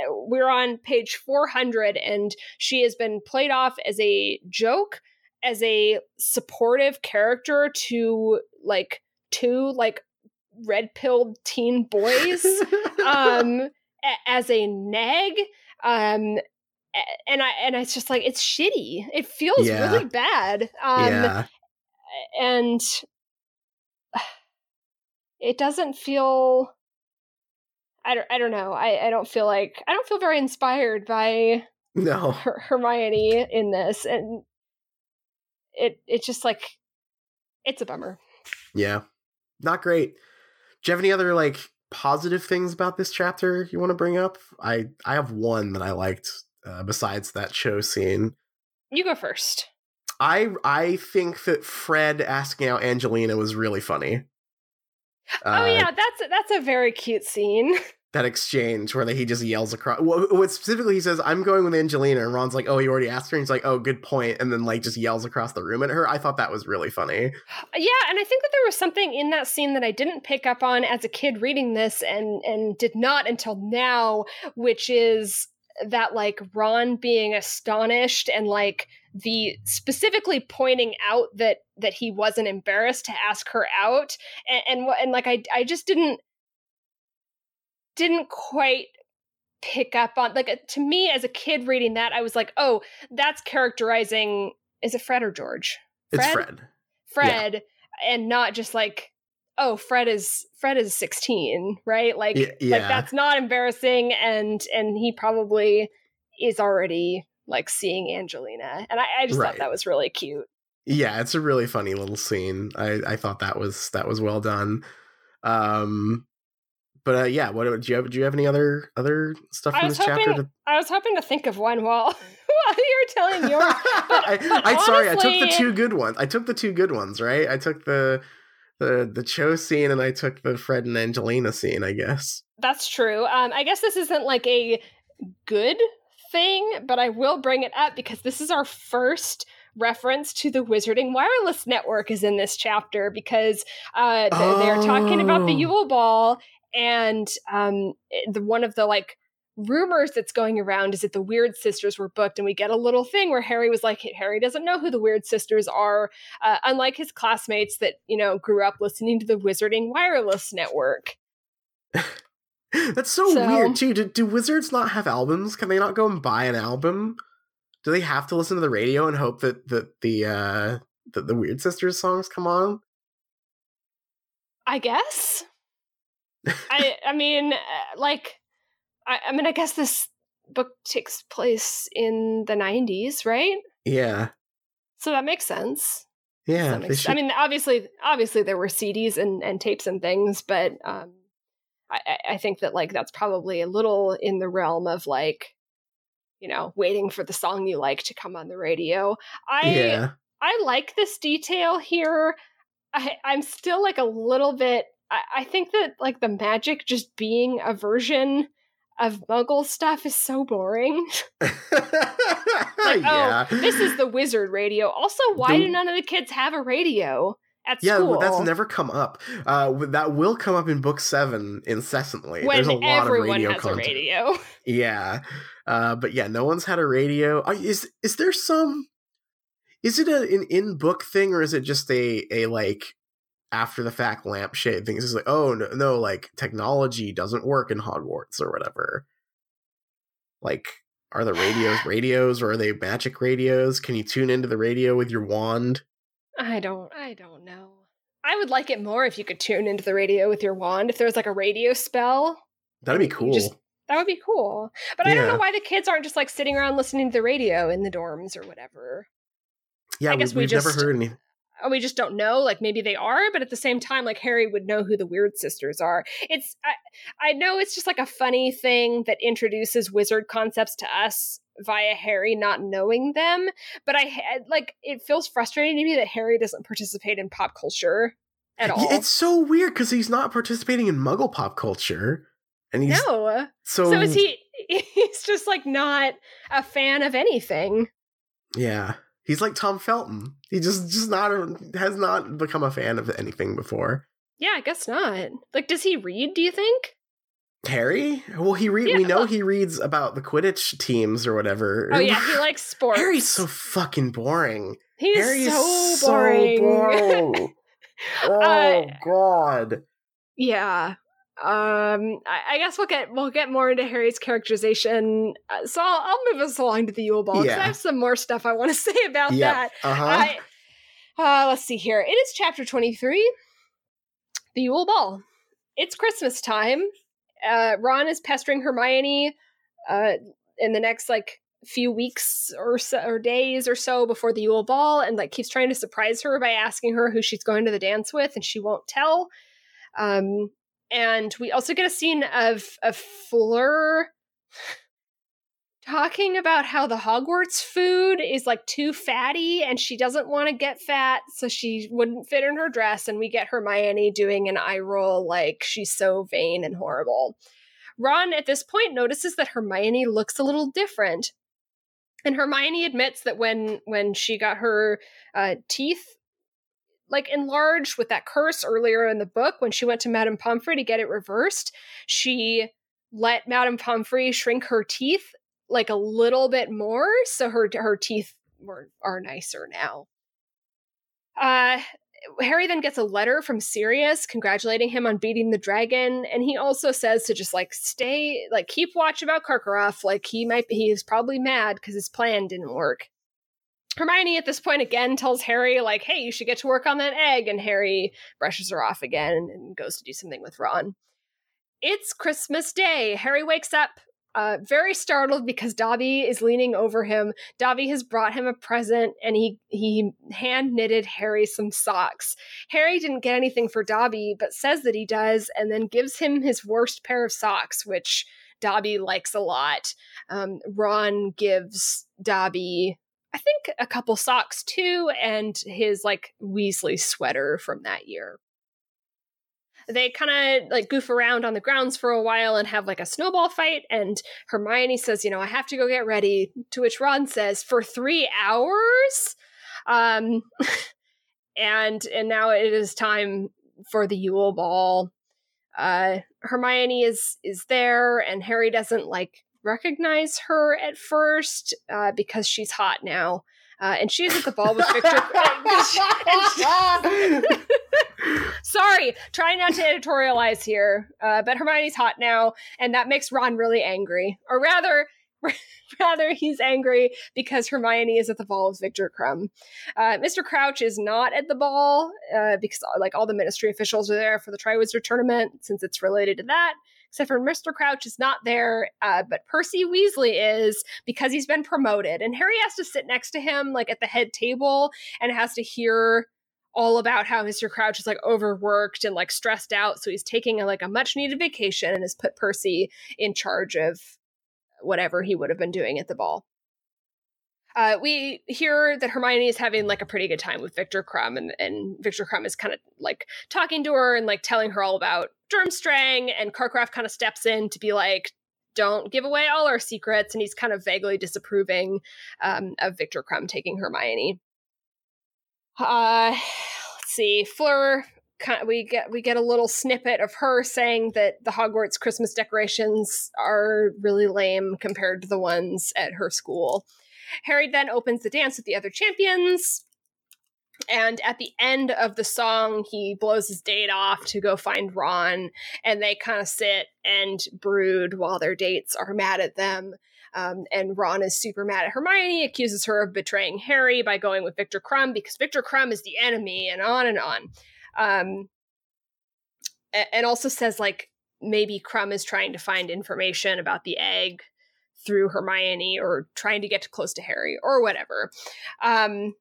we're on page 400 and she has been played off as a joke as a supportive character to like two like red pilled teen (laughs) boys um a- as a nag um and i and it's just like it's shitty it feels yeah. really bad um yeah. and (sighs) it doesn't feel I don't, I don't know. I, I don't feel like I don't feel very inspired by no Her- Hermione in this, and it it's just like it's a bummer. Yeah. Not great. Do you have any other like positive things about this chapter you want to bring up? I I have one that I liked uh, besides that Cho scene. You go first. I I think that Fred asking out Angelina was really funny. Oh uh, yeah, that's that's a very cute scene. (laughs) that exchange where he just yells across. What specifically he says, "I'm going with Angelina," and Ron's like, "Oh, you already asked her." And he's like, "Oh, good point," and then like just yells across the room at her. I thought that was really funny. Yeah, and I think that there was something in that scene that I didn't pick up on as a kid reading this, and and did not until now, which is that like Ron being astonished and like the specifically pointing out that that he wasn't embarrassed to ask her out and and, and like I I just didn't didn't quite pick up on like to me as a kid reading that I was like, "Oh, that's characterizing is it Fred or George?" Fred? It's Fred. Fred yeah. and not just like oh fred is fred is 16 right like yeah. like that's not embarrassing and and he probably is already like seeing angelina and i, I just right. thought that was really cute yeah it's a really funny little scene i i thought that was that was well done um but uh, yeah, what do you have? Do you have any other other stuff in this hoping, chapter? To... I was hoping to think of one while (laughs) while you were telling yours. (laughs) But, I, I sorry, I took the two good ones. I took the two good ones, right? I took the the the Cho scene and I took the Fred and Angelina scene. I guess that's true. Um, I guess this isn't like a good thing, but I will bring it up because this is our first reference to the Wizarding Wireless Network is in this chapter because uh, th- oh. they're talking about the oh. Yule Ball and um, the one of the like rumors that's going around is that the Weird Sisters were booked, and we get a little thing where Harry was like, Harry doesn't know who the Weird Sisters are, uh, unlike his classmates that you know grew up listening to the Wizarding Wireless Network. (laughs) that's so, so, weird too. Do, do wizards not have albums? Can they not go and buy an album? Do they have to listen to the radio and hope that that the uh, that the Weird Sisters songs come on? I guess. I I mean, uh, like, I, I mean, I guess this book takes place in the '90s, right? Yeah. So that makes sense. Yeah. Makes, I mean, obviously, obviously there were CDs and, and tapes and things, but um, I, I think that like that's probably a little in the realm of like, you know, waiting for the song you like to come on the radio. I yeah. I like this detail here. I, I'm still like a little bit I, I think that like the magic just being a version of muggle stuff is so boring. (laughs) like, (laughs) oh, yeah. oh, this is the wizard radio. Also, why the... do none of the kids have a radio? at Yeah, school. that's never come up. Uh, that will come up in book seven incessantly. when There's a lot everyone of radio has content. a radio. (laughs) Yeah, uh, but yeah, no one's had a radio. Is is there some? Is it a, an in book thing or is it just a a like after the fact lampshade things is like oh no no like technology doesn't work in Hogwarts or whatever. Like are the radios (sighs) radios or are they magic radios? Can you tune into the radio with your wand? I don't I don't know. I would like it more if you could tune into the radio with your wand. If there was like a radio spell, That'd be cool. just- that would be cool. But I don't know why the kids aren't just like sitting around listening to the radio in the dorms or whatever. yeah, I guess we, we've never heard any. We just don't know. Like maybe they are, but at the same time, like Harry would know who the weird sisters are. It's I, I know it's just like a funny thing that introduces wizard concepts to us via Harry not knowing them. But I had like it feels frustrating to me that Harry doesn't participate in pop culture at all. Yeah, it's so weird because he's not participating in Muggle pop culture, and he's no. so. So is he? (laughs) He's just like not a fan of anything. Yeah, he's like Tom Felton. He just just not a, has not become a fan of anything before. Yeah, I guess not. Like, does he read? Do you think? Harry? Well, he read. we Yeah. know he reads about the Quidditch teams or whatever. Oh yeah, he likes sports. Harry's so fucking boring. He's Harry is so boring. (laughs) boring. oh Uh, God. Yeah. Um, I, I guess we'll get we'll get more into Harry's characterization. Uh, so I'll, I'll move us along to the Yule Ball because Yeah. I have some more stuff I want to (laughs) say about Yeah. that. Uh huh. I, uh, let's see here. It is chapter twenty three, the Yule Ball. It's Christmas time. Uh, Ron is pestering Hermione uh, in the next like few weeks or so or days or so before the Yule Ball, and like keeps trying to surprise her by asking her who she's going to the dance with, and she won't tell. Um, and we also get a scene of a Fleur talking about how the Hogwarts food is like too fatty and she doesn't want to get fat, so she wouldn't fit in her dress. And we get Hermione doing an eye roll like she's so vain and horrible. Ron at this point notices that Hermione looks a little different. And Hermione admits that when when she got her uh, teeth like enlarged with that curse earlier in the book, when she went to Madame Pomfrey to get it reversed, she let Madame Pomfrey shrink her teeth like a little bit more, so her her teeth were are nicer now. Uh Harry then gets a letter from Sirius congratulating him on beating the dragon, and he also says to just like stay, like keep watch about Karkaroff. Like he might, he is probably mad because his plan didn't work. Hermione at this point again tells Harry like, "Hey, you should get to work on that egg," and Harry brushes her off again and goes to do something with Ron. It's Christmas Day. Harry wakes up uh, very startled because Dobby is leaning over him. Dobby has brought him a present, and he he hand knitted Harry some socks. Harry didn't get anything for Dobby, but says that he does, and then gives him his worst pair of socks, which Dobby likes a lot. Um, Ron gives Dobby, I think, a couple socks too, and his like Weasley sweater from that year. They kind of like goof around on the grounds for a while and have like a snowball fight and hermione says you know i have to go get ready to which ron says for three hours? Um (laughs) and and now it is time for the yule ball. Uh hermione is is there and harry doesn't like recognize her at first uh because she's hot now uh, and she's at the ball with Victor. (laughs) (laughs) Sorry, trying not to editorialize here, uh, but Hermione's hot now, and that makes Ron really angry. Or rather, (laughs) rather he's angry because Hermione is at the ball with Victor Krum. Uh, Mr. Crouch is not at the ball uh, because like all the Ministry officials are there for the Triwizard Tournament, since it's related to that. Except for Mr. Crouch is not there, uh, but Percy Weasley is because he's been promoted, and Harry has to sit next to him, like at the head table, and has to hear all about how Mr. Crouch is like overworked and like stressed out. So he's taking a, like a much needed vacation and has put Percy in charge of whatever he would have been doing at the ball. Uh, we hear that Hermione is having like a pretty good time with Victor Krum, and, and Victor Krum is kind of like talking to her and like telling her all about Durmstrang, and Karkaroff kind of steps in to be like, "Don't give away all our secrets," and he's kind of vaguely disapproving um, of Victor Krum taking Hermione. Uh, let's let's see, Fleur. We get we get a little snippet of her saying that the Hogwarts Christmas decorations are really lame compared to the ones at her school. Harry then opens the dance with the other champions. And at the end of the song, he blows his date off to go find Ron, and they kind of sit and brood while their dates are mad at them. Um, and Ron is super mad at Hermione, accuses her of betraying Harry by going with Victor Krum because Victor Krum is the enemy, and on and on. Um, and also says like maybe Krum is trying to find information about the egg through Hermione or trying to get close to Harry or whatever. Um,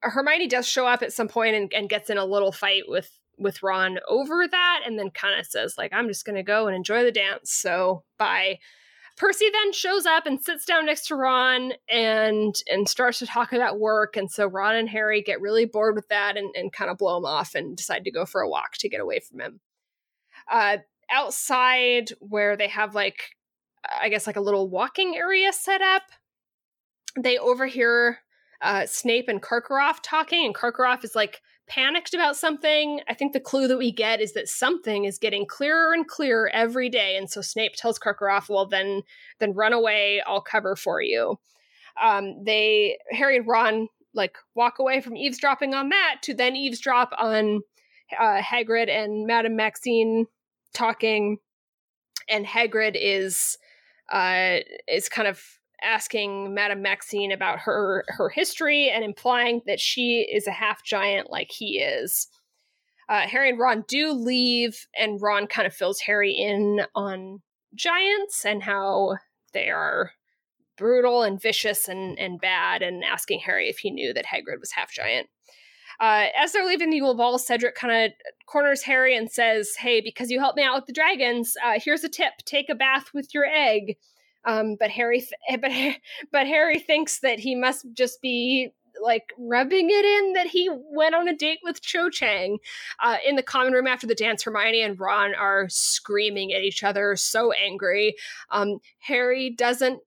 Hermione does show up at some point and, and gets in a little fight with with Ron over that, and then kind of says like, "I'm just gonna go and enjoy the dance." So bye. Percy then shows up and sits down next to Ron and and starts to talk about work. And so Ron and Harry get really bored with that and, and kind of blow him off and decide to go for a walk to get away from him. Uh, outside, where they have like, I guess, like a little walking area set up, they overhear uh, Snape and Karkaroff talking, and Karkaroff is like panicked about something. I think the clue that we get is that something is getting clearer and clearer every day, and so Snape tells Karkaroff, "Well, then, then run away. I'll cover for you." Um, they Harry and Ron like walk away from eavesdropping on that to then eavesdrop on uh, Hagrid and Madame Maxime talking, and Hagrid is uh, is kind of asking Madame Maxime about her her history and implying that she is a half giant like he is. Uh, Harry and Ron do leave, and Ron kind of fills Harry in on giants and how they are brutal and vicious and, and bad, and asking Harry if he knew that Hagrid was half giant. Uh, as they're leaving the Yule Ball, Cedric kind of corners Harry and says, "Hey, because you helped me out with the dragons, uh, here's a tip: take a bath with your egg." Um, but Harry, th- (laughs) but but Harry thinks that he must just be like rubbing it in that he went on a date with Cho Chang. Uh, in the common room after the dance, Hermione and Ron are screaming at each other, so angry. Um, Harry doesn't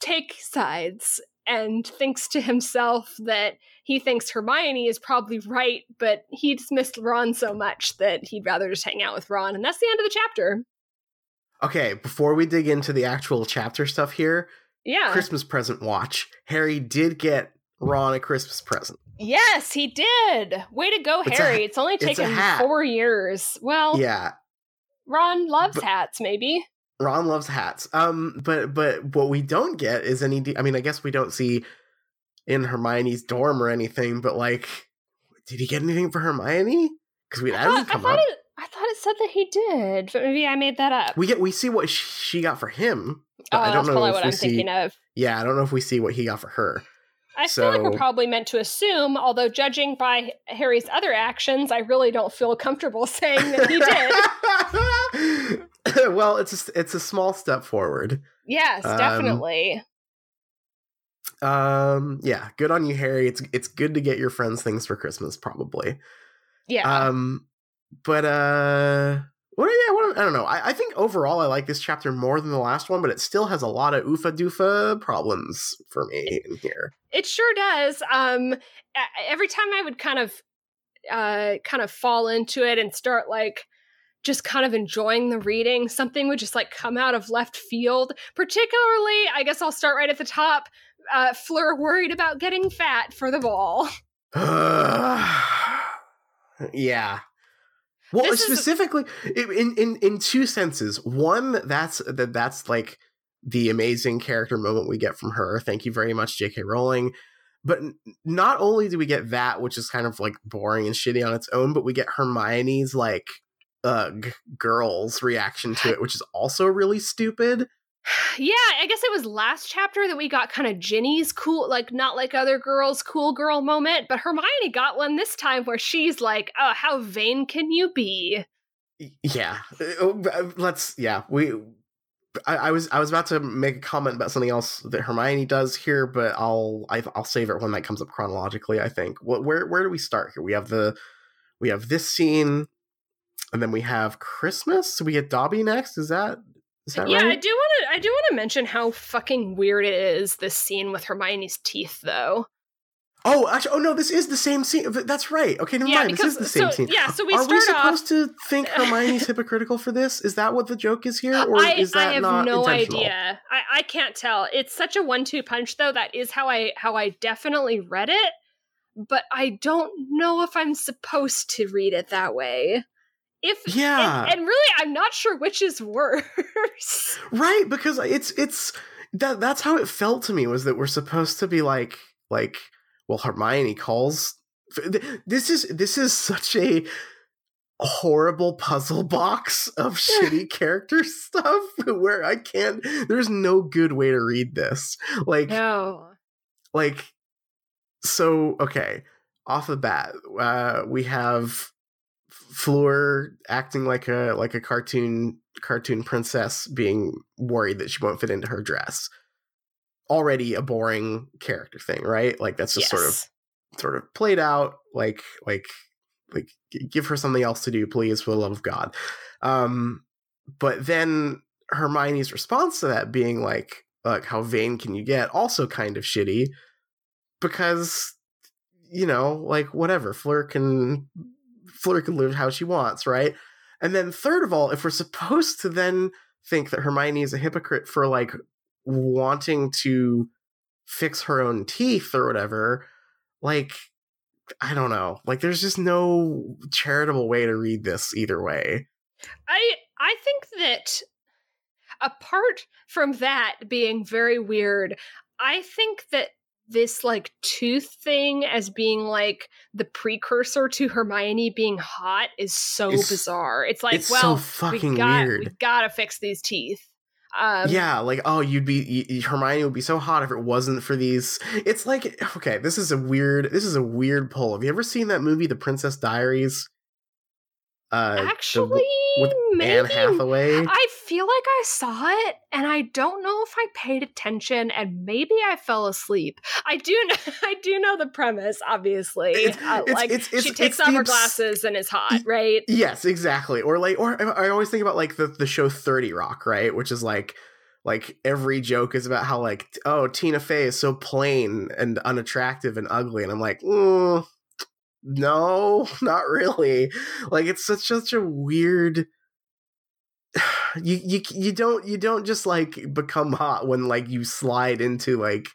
take sides and thinks to himself that he thinks Hermione is probably right, but he dismissed Ron so much that he'd rather just hang out with Ron. And that's the end of the chapter. Okay, before we dig into the actual chapter stuff here, yeah. Christmas present watch. Harry did get Ron a Christmas present. Yes, he did. Way to go, it's Harry. A, it's only taken it's four years. Well, yeah. Ron loves but, hats, maybe. Ron loves hats. Um, but but what we don't get is any. De- I mean, I guess we don't see in Hermione's dorm or anything. But like, did he get anything for Hermione? Because we that doesn't come up. It, I thought it said that he did, but maybe I made that up. We get we see what she got for him. oh, I don't that's know probably what I'm see, thinking of. Yeah, I don't know if we see what he got for her. I so, feel like we're probably meant to assume, although judging by Harry's other actions, I really don't feel comfortable (laughs) saying that he did. (laughs) (coughs) well, it's a, it's a small step forward. Yes, um, definitely. Um, yeah, good on you, Harry. It's it's good to get your friends things for Christmas, probably. Yeah. Um, but uh what yeah, what, I don't know. I, I, think overall I like this chapter more than the last one, but it still has a lot of oofa doofa problems for me in here. It sure does. Um every time I would kind of uh kind of fall into it and start like just kind of enjoying the reading, something would just like come out of left field. Particularly, I guess I'll start right at the top. Uh Fleur worried about getting fat for the ball. (laughs) (sighs) yeah well, this specifically in in in two senses. One, that's that that's like the amazing character moment we get from her. Thank you very much, J.K. Rowling. But not only do we get that, which is kind of like boring and shitty on its own, but we get Hermione's like ugh girls reaction to it, which is also really stupid. (sighs) Yeah, I guess it was last chapter that we got kind of Ginny's cool, like not like other girls, cool girl moment, but Hermione got one this time where she's like, "Oh, how vain can you be?" Yeah, uh, oh, uh, let's. Yeah, we. I, I, was I was about to make a comment about something else that Hermione does here, but I'll I, will i will save it when that comes up chronologically. I think. What where where do we start here? We have the we have this scene, and then we have Christmas. So we get Dobby next. Is that is that yeah, right? I do want to. I do want to mention how fucking weird it is this scene with Hermione's teeth, though. Oh, actually, oh no, this is the same scene. That's right. Okay, never Yeah, mind. This is the same so- scene. yeah, so we Are we start off- supposed to think Hermione's (laughs) hypocritical for this? Is that what the joke is here, uh, or I, is that I have not no idea. I, I can't tell. It's such a one-two punch, though. That is how I how I definitely read it, but I don't know if I'm supposed to read it that way. If Yeah, and, and really, I'm not sure which is worse. (laughs) right. Because it's it's that that's how it felt to me was that we're supposed to be like like well Hermione calls. This is this is such a horrible puzzle box of (laughs) shitty character stuff (laughs) where I can't. There's no good way to read this. Like no. like so okay off the bat uh we have Fleur acting like a like a cartoon cartoon princess being worried that she won't fit into her dress. Already a boring character thing right? Like that's just sort of sort of played out like like like give her something else to do please for the love of god. Um but then hermione's response to that being like like how vain can you get? also kind of shitty because you know like whatever fleur can fleur can live how she wants right? And then third of all if we're supposed to then think that hermione is a hypocrite for like wanting to fix her own teeth or whatever like i don't know. Like there's just no charitable way to read this either way. I I think that apart from that being very weird, I think that this like tooth thing as being like the precursor to Hermione being hot is so It's- bizarre. It's like, it's so well, fucking we got, weird. We gotta fix these teeth. Um, yeah, like oh, you'd be y- y- Hermione would be so hot if it wasn't for these. It's like okay, this is a weird. This is a weird pull. Have you ever seen that movie, The Princess Diaries? Uh, Actually, with maybe. Anne Hathaway. I feel like I saw it, and I don't know if I paid attention, and maybe I fell asleep. I do know, (laughs) I do know the premise, obviously. It's- Uh, it's- like it's- it's- she takes it's off her glasses and is hot, right? Yes, exactly. Or like, or I I always think about like the the show Thirty Rock, right? Which is like, like every joke is about how like, oh, Tina Fey is so plain and unattractive and ugly, and I'm like, mm, no, (laughs) not really. Like, it's such such a weird. (sighs) You you you don't you don't just like become hot when like you slide into like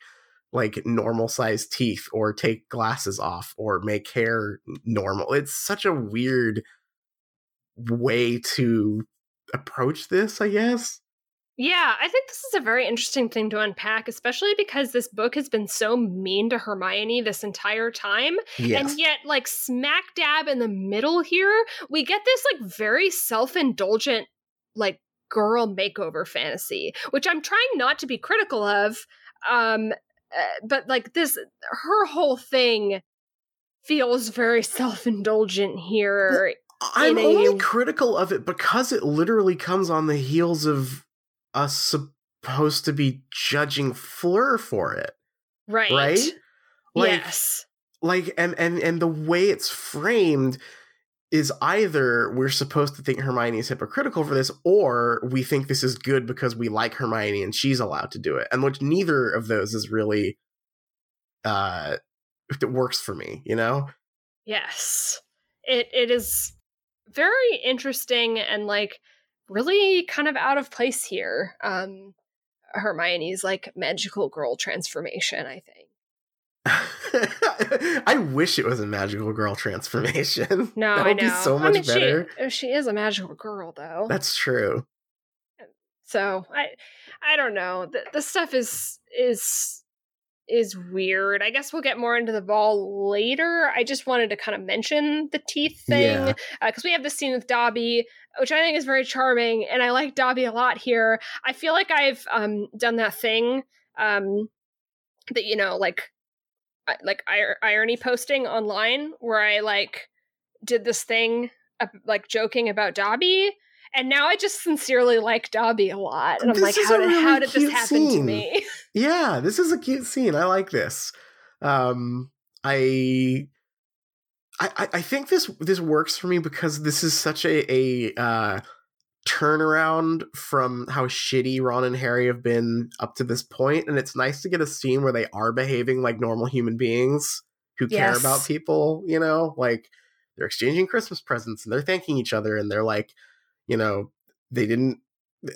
like normal sized teeth or take glasses off or make hair normal. It's such a weird way to approach this, I guess. Yeah, I think this is a very interesting thing to unpack, especially because this book has been so mean to Hermione this entire time. Yes. And yet, like smack dab in the middle here, we get this like very self-indulgent, like girl makeover fantasy, which I'm trying not to be critical of. Um, uh, but like this, her whole thing feels very self-indulgent here. I'm a- only critical of it because it literally comes on the heels of us supposed to be judging Fleur for it, right? right? Like, yes. like, and and and the way it's framed is either we're supposed to think Hermione is hypocritical for this, or we think this is good because we like Hermione and she's allowed to do it, and which neither of those is really, uh, it works for me, you know. Yes. It it is very interesting and like really kind of out of place here. Um Hermione's like magical girl transformation, I think. (laughs) I wish it was a magical girl transformation. (laughs) No, that I would know. be so I much mean, better. She, she is a magical girl though. That's true. so I I don't know. The, the stuff is is is weird. I guess we'll get more into the ball later. I just wanted to kind of mention the teeth thing Yeah. because we have this scene with Dobby, which I think is very charming, and I like Dobby a lot here. I feel like I've um, done that thing um, that you know, like like ir- irony posting online, where I like did this thing uh, like joking about Dobby. And now I just sincerely like Dobby a lot, and I'm This like, how did really how did this happen to me? (laughs) Yeah, this is a cute scene. I like this. Um, I, I, I- think this this works for me because this is such a a uh, turnaround from how shitty Ron and Harry have been up to this point, and it's nice to get a scene where they are behaving like normal human beings who care about people, you know, like they're exchanging Christmas presents and they're thanking each other and they're like, you know, they didn't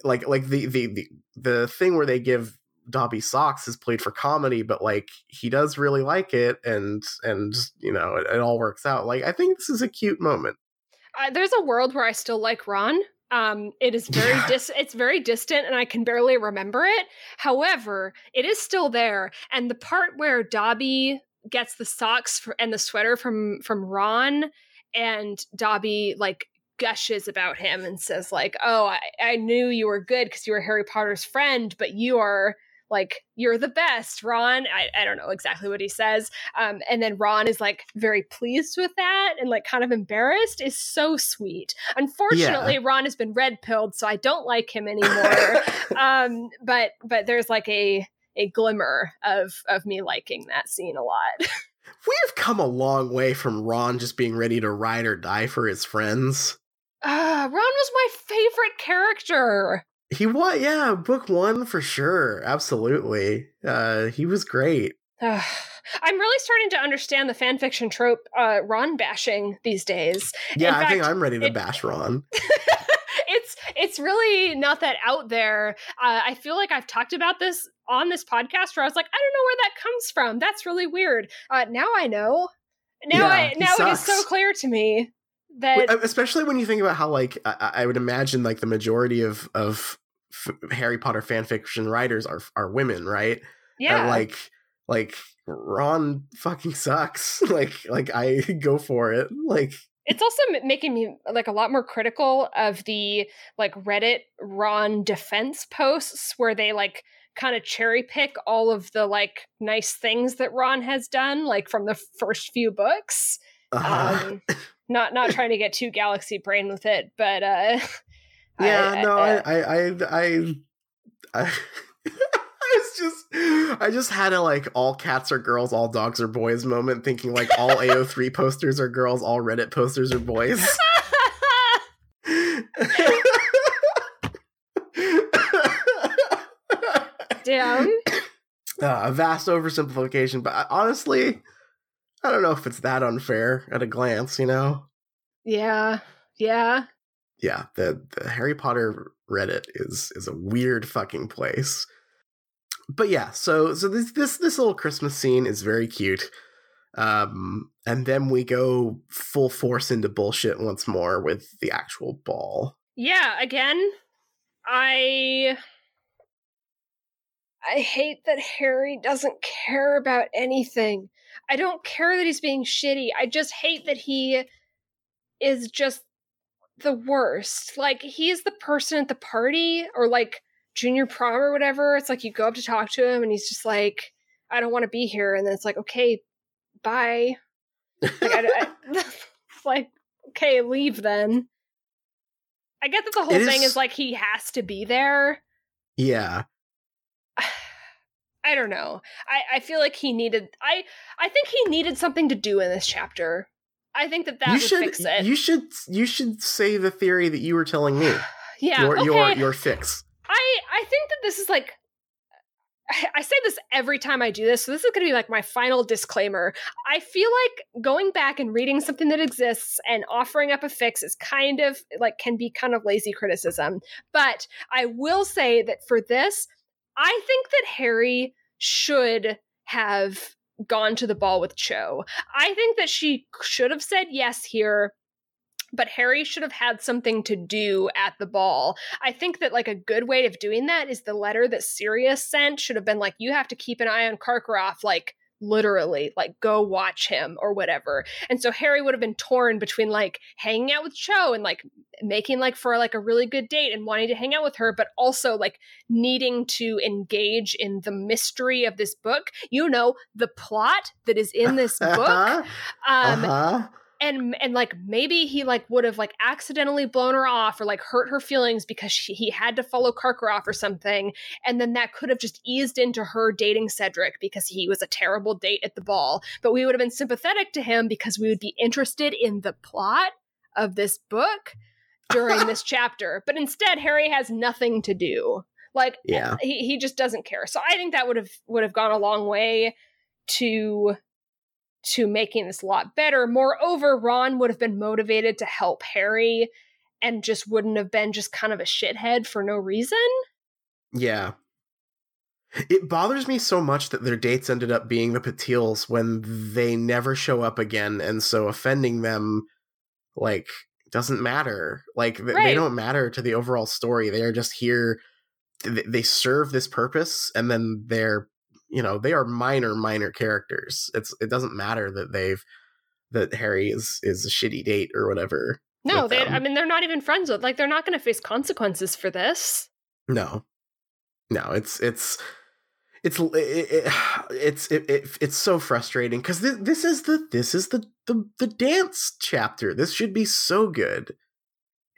like like the the the, the thing where they give Dobby socks is played for comedy, but like he does really like it and and you know, it, it all works out. Like I think this is a cute moment. Uh, there's a world where I still like Ron. Um, it is very dis- it's very distant, and I can barely remember it. However, it is still there, and the part where Dobby gets the socks for, and the sweater from from Ron, and Dobby like gushes about him and says like, "Oh, I, I knew you were good because you were Harry Potter's friend, but you are." Like you're the best, Ron. I, I don't know exactly what he says, um, and then Ron is like very pleased with that and like kind of embarrassed. Is so sweet. Unfortunately, Ron has been red pilled, so I don't like him (laughs) anymore. um, but but there's like a a glimmer of of me liking that scene a lot. (laughs) We've come a long way from Ron just being ready to ride or die for his friends. Uh, Ron was my favorite character. He was, yeah, book one for sure. Absolutely. Uh, he was great. Ugh. I'm really starting to understand the fanfiction trope, uh, Ron bashing these days. Yeah, In I think I'm ready to it- bash Ron. (laughs) it's it's really not that out there. Uh, I feel like I've talked about this on this podcast where I was like, I don't know where that comes from. That's really weird. Uh, now I know. Now Yeah, I now it is so clear to me that Especially when you think about how, like, I, I would imagine, like, the majority of of f- Harry Potter fan fiction writers are are women, right? yeah, And, like, like Ron fucking sucks. (laughs) like, like I (laughs) go for it. Like, it's also m- making me like a lot more critical of the like Reddit Ron defense posts where they like kind of cherry pick all of the like nice things that Ron has done, like from the first few books. uh, um, (laughs) not not trying to get too galaxy brain with it, but uh, (laughs) yeah, I- no, I- I, I, I, (laughs) I, I, was just, I just had a like all cats are girls, all dogs are boys moment, thinking like all AO3 (laughs) posters are girls, all Reddit posters are boys. damn. Uh, a vast oversimplification, but honestly, I don't know if it's that unfair at a glance, you know? Yeah, yeah. Yeah, the, the Harry Potter Reddit is is a weird fucking place. But yeah, so so this this this little Christmas scene is very cute. Um and then we go full force into bullshit once more with the actual ball. Yeah, again, I I hate that Harry doesn't care about anything. I don't care that he's being shitty. I just hate that he is just the worst. Like he's the person at the party or like junior prom or whatever. It's like you go up to talk to him and he's just like, I don't want to be here. And then it's like, okay, bye. Like, I, I, (laughs) (laughs) it's like, okay, leave then. I get that the whole thing is like he has to be there. yeah. I don't know. I, I feel like he needed I I think he needed something to do in this chapter. I think that that you would should fix it. you should you should say the theory that you were telling me. (sighs) yeah, your okay. your your fix. I I think that this is like I, (sighs) I say this every time I do this, so this is going to be like my final disclaimer. I feel like going back and reading something that exists and offering up a fix is kind of like can be kind of lazy criticism. But I will say that for this, I think that Harry should have gone to the ball with Cho. I think that she should have said yes here. But Harry should have had something to do at the ball. I think that like a good way of doing that is the letter that Sirius sent should have been like, you have to keep an eye on Karkaroff, like literally, like go watch him or whatever. And so Harry would have been torn between like hanging out with Cho and like making like for like a really good date and wanting to hang out with her, but also like needing to engage in the mystery of this book. You know, the plot that is in this book. (laughs) Uh-huh. Um, uh-huh. And and like maybe he like would have like accidentally blown her off or like hurt her feelings because she, he had to follow Karkaroff or something and then that could have just eased into her dating Cedric because he was a terrible date at the ball. But we would have been sympathetic to him because we would be interested in the plot of this book during this (laughs) chapter. But instead Harry has nothing to do. Like Yeah. he, he just doesn't care. So I think that would have would have gone a long way to to making this a lot better. Moreover, Ron would have been motivated to help Harry and just wouldn't have been just kind of a shithead for no reason. Yeah. It bothers me so much that their dates ended up being the Patils when they never show up again, and so offending them, like, doesn't matter. Like, th- Right. they don't matter to the overall story. They are just here. th- They serve this purpose, and then they're, you know, they are minor, minor characters. It's it doesn't matter that they've that Harry is is a shitty date or whatever. No, they them. I mean they're not even friends with like they're not going to face consequences for this. No, no, it's it's it's it, it, (sighs) it's it, it, it's so frustrating because this, this is the this is the, the the dance chapter. This should be so good,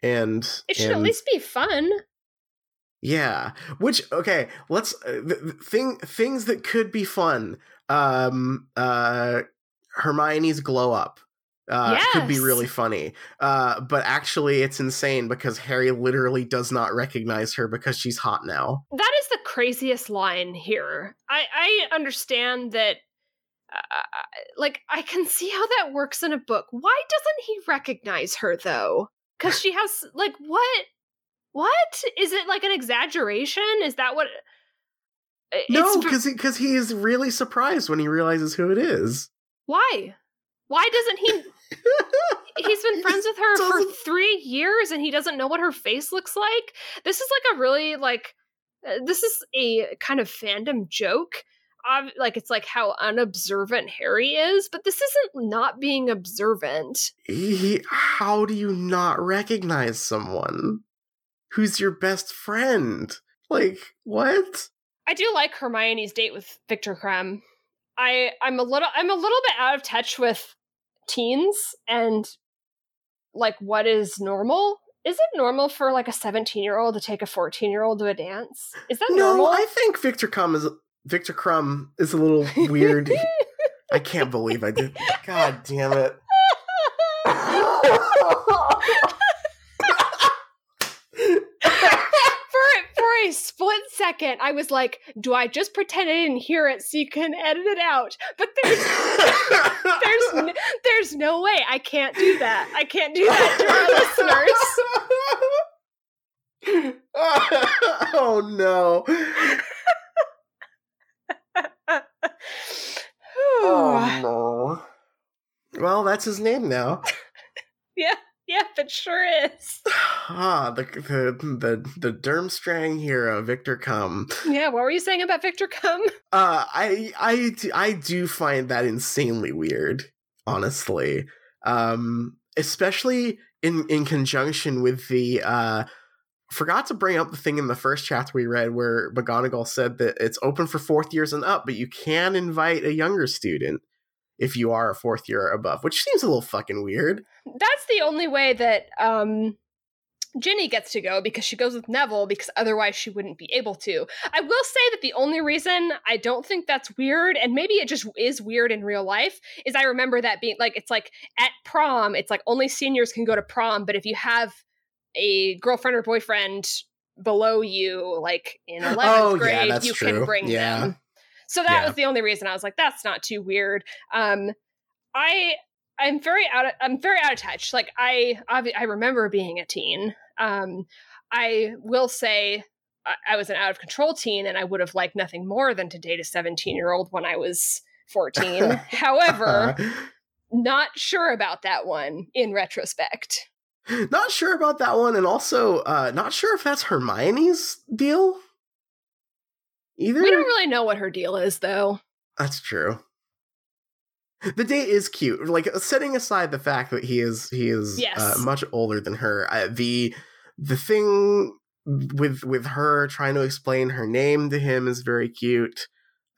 and It should at least be fun. Yeah. Which okay, let's uh, th- th- thing things that could be fun. Um, uh, Hermione's glow up. Uh, could be really funny. Uh, but actually, it's insane because Harry literally does not recognize her because she's hot now. That is the craziest line here. I I understand that uh, like I can see how that works in a book. Why doesn't he recognize her though? Cuz she has like what what? Is it like an exaggeration? Is that what It's No, because because he is really surprised when he realizes who it is. why? Why doesn't he (laughs) He's been friends with her for Doesn't- three years and he doesn't know what her face looks like. This is like a really like uh, this is a kind of fandom joke. Um, like it's like how unobservant Harry is, but this isn't not being observant. He, how do you not recognize someone who's your best friend? Like what? I do like Hermione's date with Viktor Krum. I I'm a little I'm a little bit out of touch with teens and like what is normal. Is it normal for like a 17 year old to take a 14 year old to a dance? Is that No, normal? I think Victor Crumb is Victor Crumb is a little weird. I can't believe I did. (laughs) God damn it. (laughs) for for a split second, I was like, "Do I just pretend I didn't hear it so you can edit it out?" But there's (laughs) there's n- there's no way I can't do that. I can't do that to our listeners. (laughs) oh no. (laughs) Oh no. Well, that's his name now. yeah, (laughs) it sure is. Ah, the the the, the Durmstrang hero, Victor Cum. Yeah, what were you saying about Victor Cum? (laughs) Uh, I I I do find that insanely weird, honestly. Um, especially in in conjunction with the uh. Forgot to bring up the thing in the first chapter we read where McGonagall said that it's open for fourth years and up, but you can invite a younger student if you are a fourth year or above, which seems a little fucking weird. That's the only way that um Ginny gets to go because she goes with Neville because otherwise she wouldn't be able to. I will say that the only reason I don't think that's weird, and maybe it just is weird in real life, is I remember that being like it's like at prom, it's like only seniors can go to prom, but if you have a girlfriend or boyfriend below you, like in 11th (gasps) Oh, grade, that's you true. can bring Yeah. them. So that Yeah. was the only reason I was like, that's not too weird. Um, I I'm very out of I'm very out of touch. Like I I remember being a teen. Um, I will say I, I was an out of control teen, and I would have liked nothing more than to date a 17 year old when I was 14. (laughs) However, not sure about that one in retrospect. not sure about that one, and also uh, not sure if that's Hermione's deal either. We don't really know what her deal is, though. That's true. The date is cute. Like setting aside the fact that he is he is Yes. uh, much older than her. Uh, the the thing with with her trying to explain her name to him is very cute.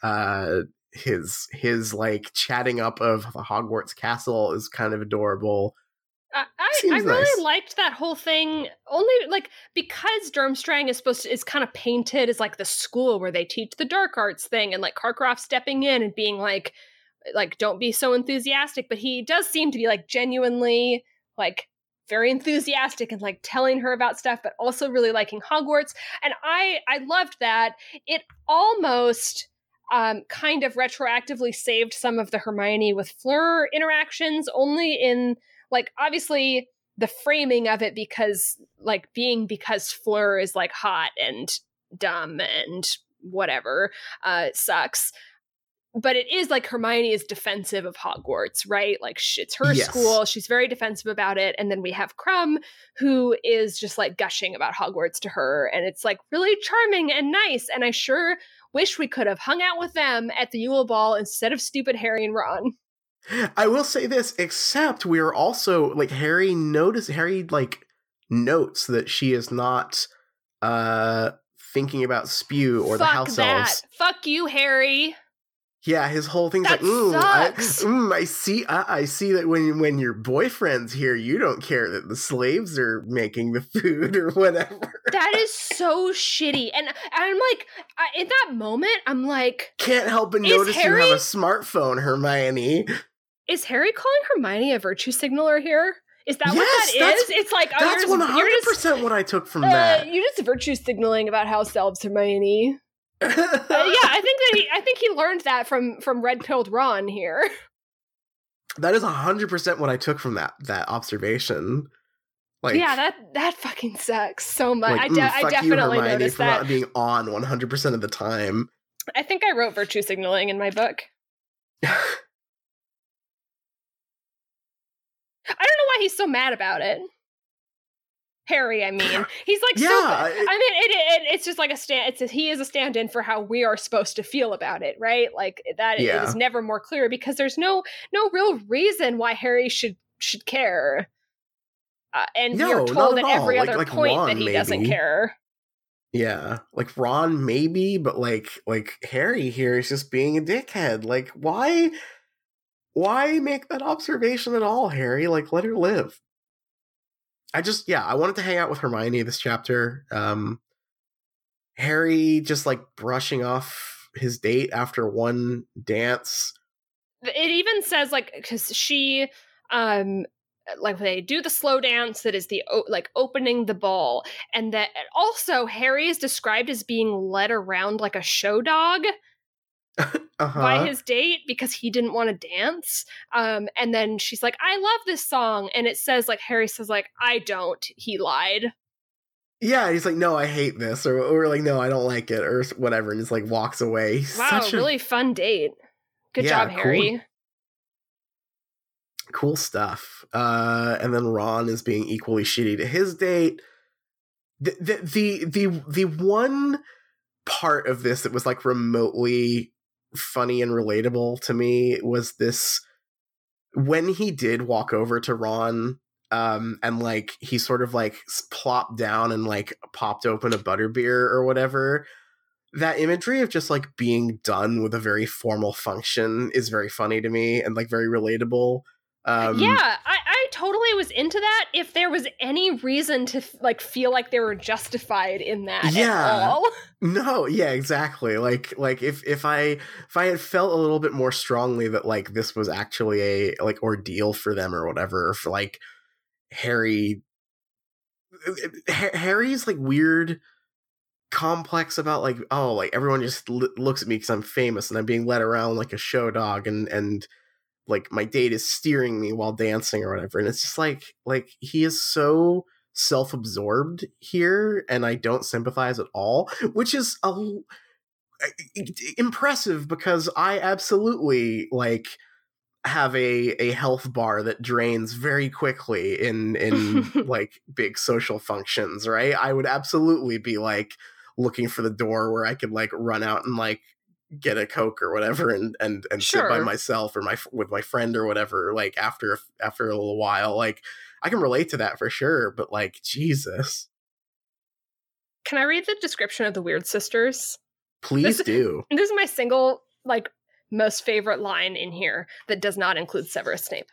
Uh, his his like chatting up of the Hogwarts castle is kind of adorable. I, I, I really nice. liked that whole thing only like because Durmstrang is supposed to is kind of painted as like the school where they teach the dark arts thing and like Karkaroff stepping in and being like like don't be so enthusiastic but he does seem to be like genuinely like very enthusiastic and like telling her about stuff but also really liking Hogwarts and I I loved that it almost um, kind of retroactively saved some of the Hermione with Fleur interactions, only in like obviously the framing of it because like being because Fleur is like hot and dumb and whatever uh sucks but it is like Hermione is defensive of Hogwarts, right? Like it's her Yes. school. She's very defensive about it. And then we have Krum, who is just like gushing about Hogwarts to her. And it's like really charming and nice. And I sure wish we could have hung out with them at the Yule Ball instead of stupid Harry and Ron. I will say this, except we are also like Harry notice Harry like notes that she is not uh thinking about spew or the house that. elves. Fuck you, Harry. Yeah, his whole thing's That like, mm, I, mm, I see, I, I see that when when your boyfriend's here, you don't care that the slaves are making the food or whatever. That is (laughs) so shitty. And I'm like, I, in that moment, I'm like, Can't help but notice you have a smartphone, Hermione. Is Harry calling Hermione a virtue signaler here? Is that what Yes, that that's- It's like, oh, That's one hundred percent what I took from uh, that. you're just virtue signaling about house elves, Hermione. (laughs) Uh, yeah, I think that he, I think he learned that from from Red Pilled Ron here. that is hundred percent what I took from that that observation. Like, yeah, that that fucking sucks so much. like, I, mm, de- I fuck you, definitely Hermione, noticed for that. not being on one hundred percent of the time. I think I wrote virtue signaling in my book. (laughs) I don't know why he's so mad about it. Harry, I mean, (laughs) he's like Yeah, so. I- mean, it, it, it's just like a stand. It's a, he is a stand-in for how we are supposed to feel about it, right? Like that Yeah. is never more clear because there's no no real reason why Harry should should care. Uh, and No, you're not told at at every. Like- other like point Ron, that he doesn't care. Yeah, like Ron maybe, but like like Harry here is just being a dickhead. Like why why make that observation at all, Harry? Like let her live. I just yeah, I wanted to hang out with Hermione this chapter. Um Harry just like brushing off his date after one dance. it even says like because she um like they do the slow dance that is the like opening the ball and that also harry is described as being led around like a show dog (laughs) Uh-huh. by his date because he didn't want to dance um and then she's like i love this song and it says like harry says like i don't he lied yeah, he's like, no, I hate this, or or like, no, I don't like it, or whatever, and just like walks away. (laughs) He's wow such a really fun date good Yeah, job cool. harry cool stuff. Uh, and then Ron is being equally shitty to his date. The, the the the the one part of this that was like remotely funny and relatable to me was this when he did walk over to Ron um and like he sort of like plopped down and like popped open a butterbeer or whatever that imagery of just like being done with a very formal function is very funny to me and like very relatable um yeah, I, I totally was into that. If there was any reason to like feel like they were justified in that Yeah. at all, No, yeah, exactly. Like like if if I if I had felt a little bit more strongly that like this was actually a like ordeal for them or whatever, or for like Harry Ha- Harry's like weird complex about like oh like everyone just l- looks at me because I'm famous and I'm being led around like a show dog and and like my date is steering me while dancing or whatever and it's just like like he is so self-absorbed here and I don't sympathize at all which is a l- eh, impressive because I absolutely like have a a health bar that drains very quickly in in (laughs) like big social functions right? I would absolutely be like looking for the door where I could like run out and like get a coke or whatever and and and sit by myself or my with my friend or whatever like after after a little while like I can relate to that for sure but like Jesus can I read the description of the Weird Sisters? please This- do This is my single like most favorite line in here that does not include Severus Snape.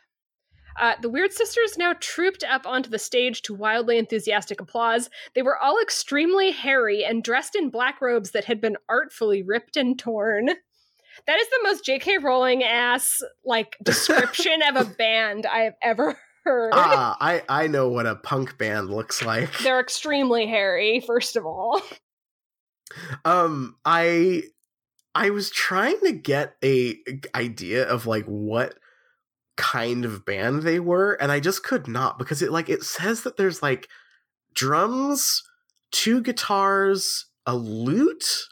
Uh, the Weird Sisters now trooped up onto the stage to wildly enthusiastic applause. They were all extremely hairy and dressed in black robes that had been artfully ripped and torn. That is the most J.K. Rowling ass like (laughs) description of a band I have ever heard. ah I I know what a punk band looks like They're extremely hairy, first of all. um i I was trying to get a idea of like what kind of band they were, and I just could not because it like it says that there's like drums, two guitars, a lute.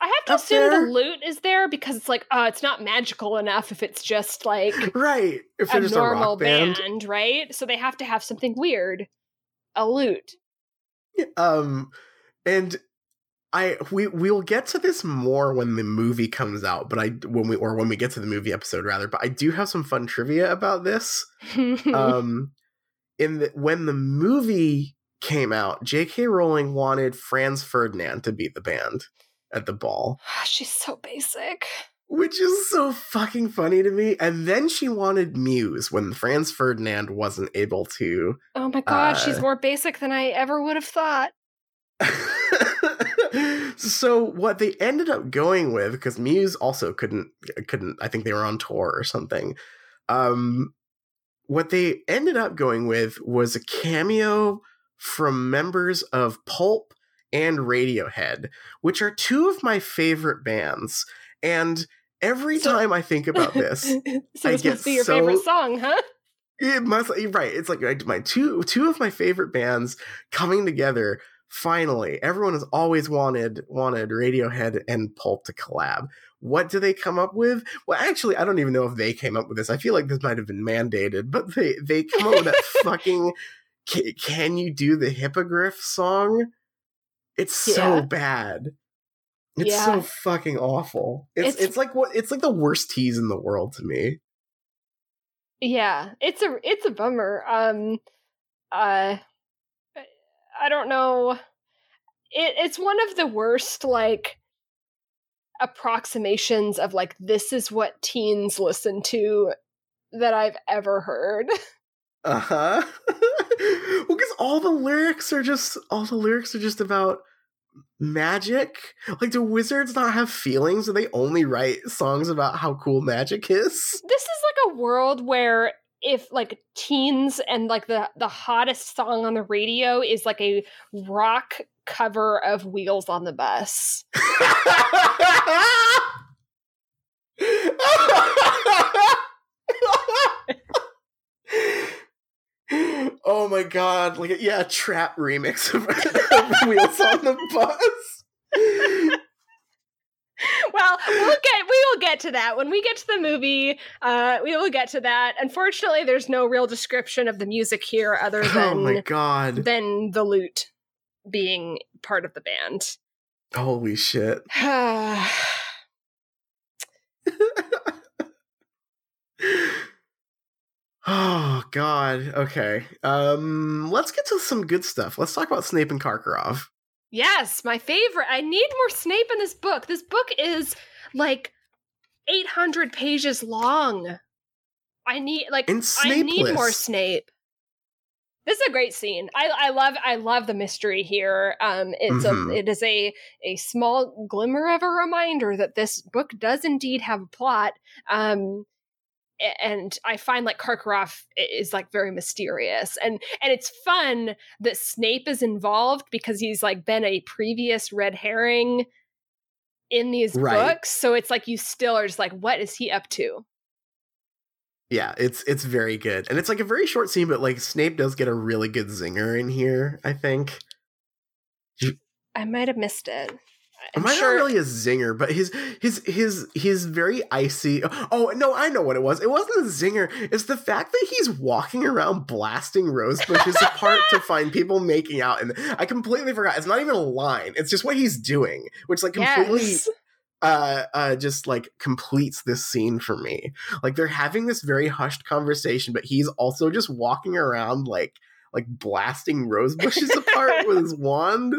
I have to assume there? the lute is there because it's like, uh, it's not magical enough if it's just like (laughs) Right. If a they're a normal rock band. band, right? So they have to have something weird. A lute Um and I we we'll get to this more when the movie comes out, but I when we or when we get to the movie episode rather, but I do have some fun trivia about this. (laughs) um in the when the movie came out, J.K. Rowling wanted Franz Ferdinand to be the band at the ball, (sighs) She's so basic. which is so fucking funny to me. And then she wanted Muse when Franz Ferdinand wasn't able to. Oh my god, she's Uh, more basic than I ever would have thought. (laughs) (laughs) so what they ended up going with because Muse also couldn't couldn't I think they were on tour or something. Um what they ended up going with was a cameo from members of Pulp and Radiohead, which are two of my favorite bands. And every So- time I think about this, (laughs) so I this must be your so- favorite song, huh? it must right. It's like like my two two of my favorite bands coming together. Finally, everyone has always wanted wanted Radiohead and Pulp to collab. What do they come up with? Well, actually, I don't even know if they came up with this. I feel like this might have been mandated, but they they come up with that (laughs) fucking "Ca- "Can You Do the Hippogriff" song. It's so Yeah. bad. It's Yeah. so fucking awful. It's, It's- it's like what it's like the worst tease in the world to me. Yeah, it's a it's a bummer. Um, uh, I don't know. It it's one of the worst like approximations of like this is what teens listen to that I've ever heard. (laughs) Uh huh. (laughs) well, because all the lyrics are just all the lyrics are just about magic. Like, do wizards not have feelings? Do they only write songs about how cool magic is? this is like a world where if like teens and like the the hottest song on the radio is like a rock cover of Wheels on the Bus. (laughs) oh my god! Like, yeah, trap remix of, (laughs) of Wheels on the Bus. Well, we'll get we will get to that when we get to the movie. Uh, we will get to that. Unfortunately, there's no real description of the music here other than Oh my god! than the lute being part of the band. Holy shit! (sighs) (sighs) Oh god. Okay. Um let's get to some good stuff. Let's talk about Snape and Karkaroff. Yes, my favorite. I need more Snape in this book. This book is like 800 pages long. I need like I need more Snape. This is a great scene. I, I love I love the mystery here. Um, it's Mhm. a it is a a small glimmer of a reminder that this book does indeed have a plot. Um, and I find like Karkaroff is like very mysterious, and and it's fun that Snape is involved because he's like been a previous red herring in these Right. books. So it's like you still are just like, what is he up to? Yeah, it's it's very good. And it's like a very short scene, but like Snape does get a really good zinger in here, I think. I might have missed it. I'm Might sure. not really a zinger, but his his his his very icy. Oh no, I know what it was. It wasn't a zinger. It's the fact that he's walking around blasting rose bushes apart to (laughs) find people making out, and I completely forgot. It's not even a line. It's just what he's doing, which like completely Yes. uh uh just like completes this scene for me. Like they're having this very hushed conversation, but he's also just walking around like like blasting rose bushes apart with his (laughs) wand.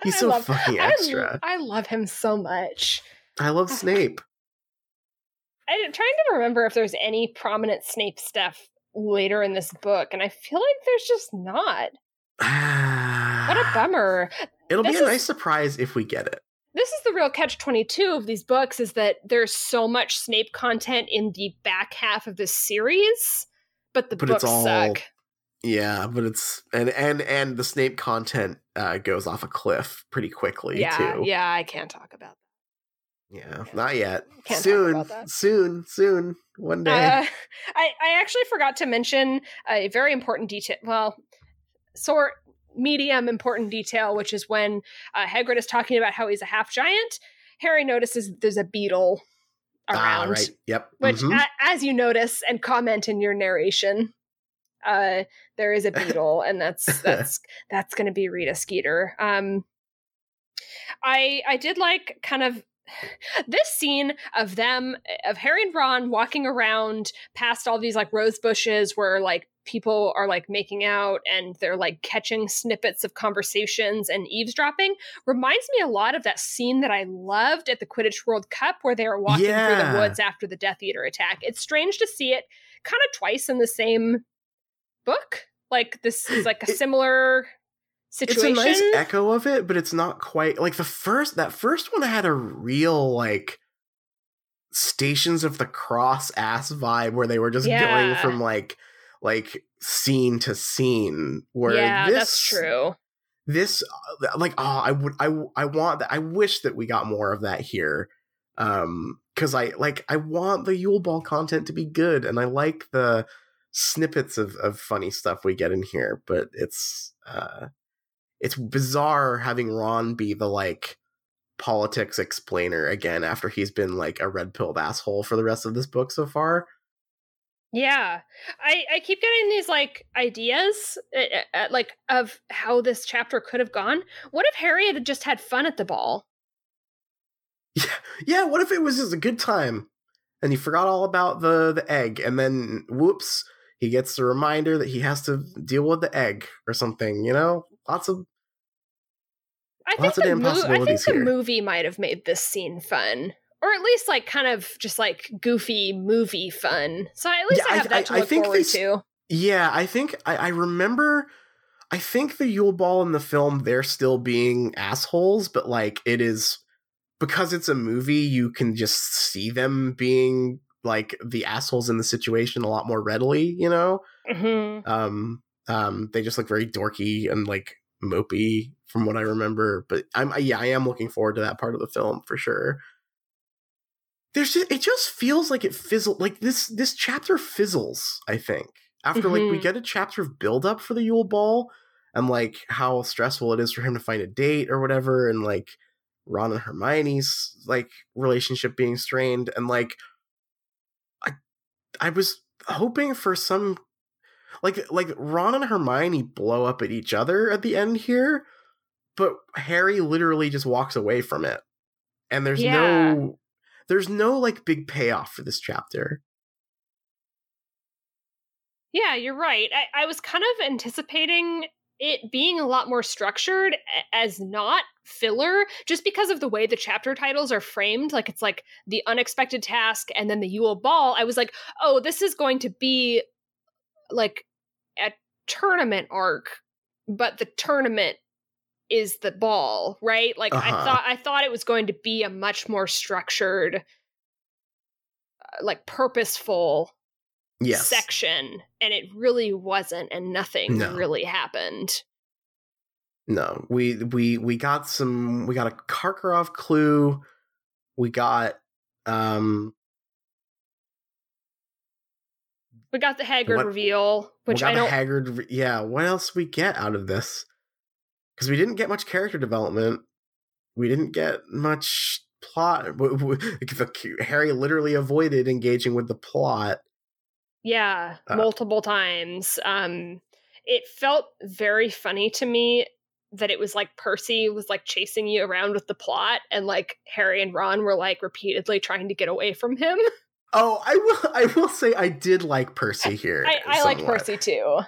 (laughs) He's so love- fucking I- extra. I, love him so much. I love ah. Snape. I'm trying to remember if there's any prominent Snape stuff later in this book, and I feel like there's just not. What a (sighs) bummer. It'll be a is- nice surprise if we get it. This is the real catch 22 of these books is that there's so much Snape content in the back half of this series, but the But books all suck. Yeah, but it's and and and the Snape content uh, goes off a cliff pretty quickly Yeah, too. yeah, I can't talk about that. Yeah, not yet. Can't talk soon, about that. soon, soon, one day. Uh, (laughs) I, I actually forgot to mention a very important detail. Well, sort medium important detail, which is when uh, Hagrid is talking about how he's a half giant. Harry notices there's a beetle ah, around, right. Yep. which, mhm. a- as you notice and comment in your narration, uh, there is a (laughs) beetle, and that's that's (laughs) that's going to be Rita Skeeter. Um, I I did like kind of (sighs) this scene of them of Harry and Ron walking around past all these like rose bushes where like people are like making out and they're like catching snippets of conversations and eavesdropping reminds me a lot of that scene that I loved at the Quidditch World Cup where they were walking through the woods after the Death Eater attack. It's strange to see it kind of twice in the same book. Like this is like a It- similar situation. It's a nice echo of it, but it's not quite like the first. That first one had a real like Stations of the Cross ass vibe where they were just going from like like scene to scene. Where yeah, this, that's true. This uh, like oh, I would I I want that. I wish that we got more of that here. Um, because I like I want the Yule Ball content to be good, and I like the snippets of of funny stuff we get in here. But it's uh, it's bizarre having Ron be the like politics explainer again after he's been like a red pilled asshole for the rest of this book so far. Yeah, I I keep getting these like ideas, uh, uh, like of how this chapter could have gone. What if Harry had just had fun at the ball? Yeah, yeah. What if it was just a good time, and he forgot all about the the egg, and then whoops, he gets the reminder that he has to deal with the egg or something. You know, lots of I think Lots of damn mo- I think the here. movie might have made this scene fun, or at least like kind of just like goofy movie fun. So at least Yeah, I I- have that to I- I look think forward this- to. Yeah, I think I, I remember. I think the Yule Ball in the film they're still being assholes, but like it is because it's a movie. You can just see them being like the assholes in the situation a lot more readily. You know, hmm um, um, they just look very dorky and like mopey from what I remember. But I'm yeah, I am looking forward to that part of the film for sure. There's just, it just feels like it fizzled like this this chapter fizzles, I think. After like we Mhm. get a chapter of build up for the Yule Ball and like how stressful it is for him to find a date or whatever and like Ron and Hermione's like relationship being strained and like I was hoping for some like like Ron and Hermione blow up at each other at the end here, but Harry literally just walks away from it. And there's Yeah. no there's no like big payoff for this chapter. Yeah, you're right. I, I was kind of anticipating it being a lot more structured as not filler, just because of the way the chapter titles are framed. Like it's like the unexpected task and then the Yule Ball. I was like, oh, this is going to be like a tournament arc, but the tournament is the ball, right? Like I Uh-huh. thought I thought it was going to be a much more structured uh, like purposeful Yes. section and it really wasn't and nothing No. really happened No. We we we got some we got a Karkaroff clue. We got um we got the Hagrid What- reveal we which got i the don't Hagrid yeah, what else we get out of this? Cuz we didn't get much character development. We didn't get much plot. (laughs) Harry literally avoided engaging with the plot. Yeah Uh, multiple times um it felt very funny to me that it was like percy was like chasing you around with the plot and like harry and ron were like repeatedly trying to get away from him (laughs) Oh, I will. (laughs) I will say I did like Percy here. i, I like percy too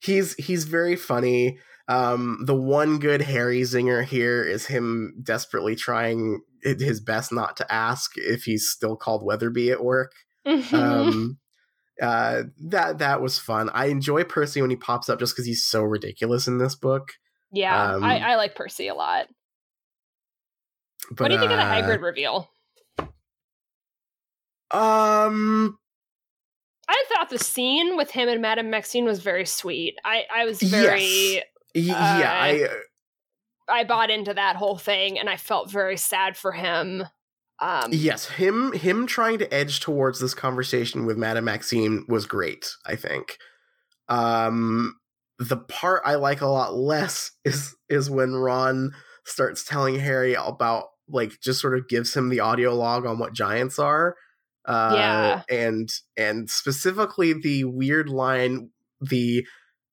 He's he's very funny. Um, the one good Harry zinger here is him desperately trying his best not to ask if he's still called Weatherby at work. (laughs) Um, uh, that that was fun. I enjoy Percy when he pops up just because he's so ridiculous in this book. yeah um, I, I like percy a lot But, what do you think of the uh, hagrid reveal Um, I thought the scene with him and Madame Maxime was very sweet. I, I was very Yes. y- yeah, Uh, I I bought into that whole thing and I felt very sad for him. Um, yes, him him trying to edge towards this conversation with Madame Maxime was great. I think. Um, the part I like a lot less (laughs) is is when Ron starts telling Harry about like just sort of gives him the audio log on what giants are. Uh, Yeah. and and specifically the weird line the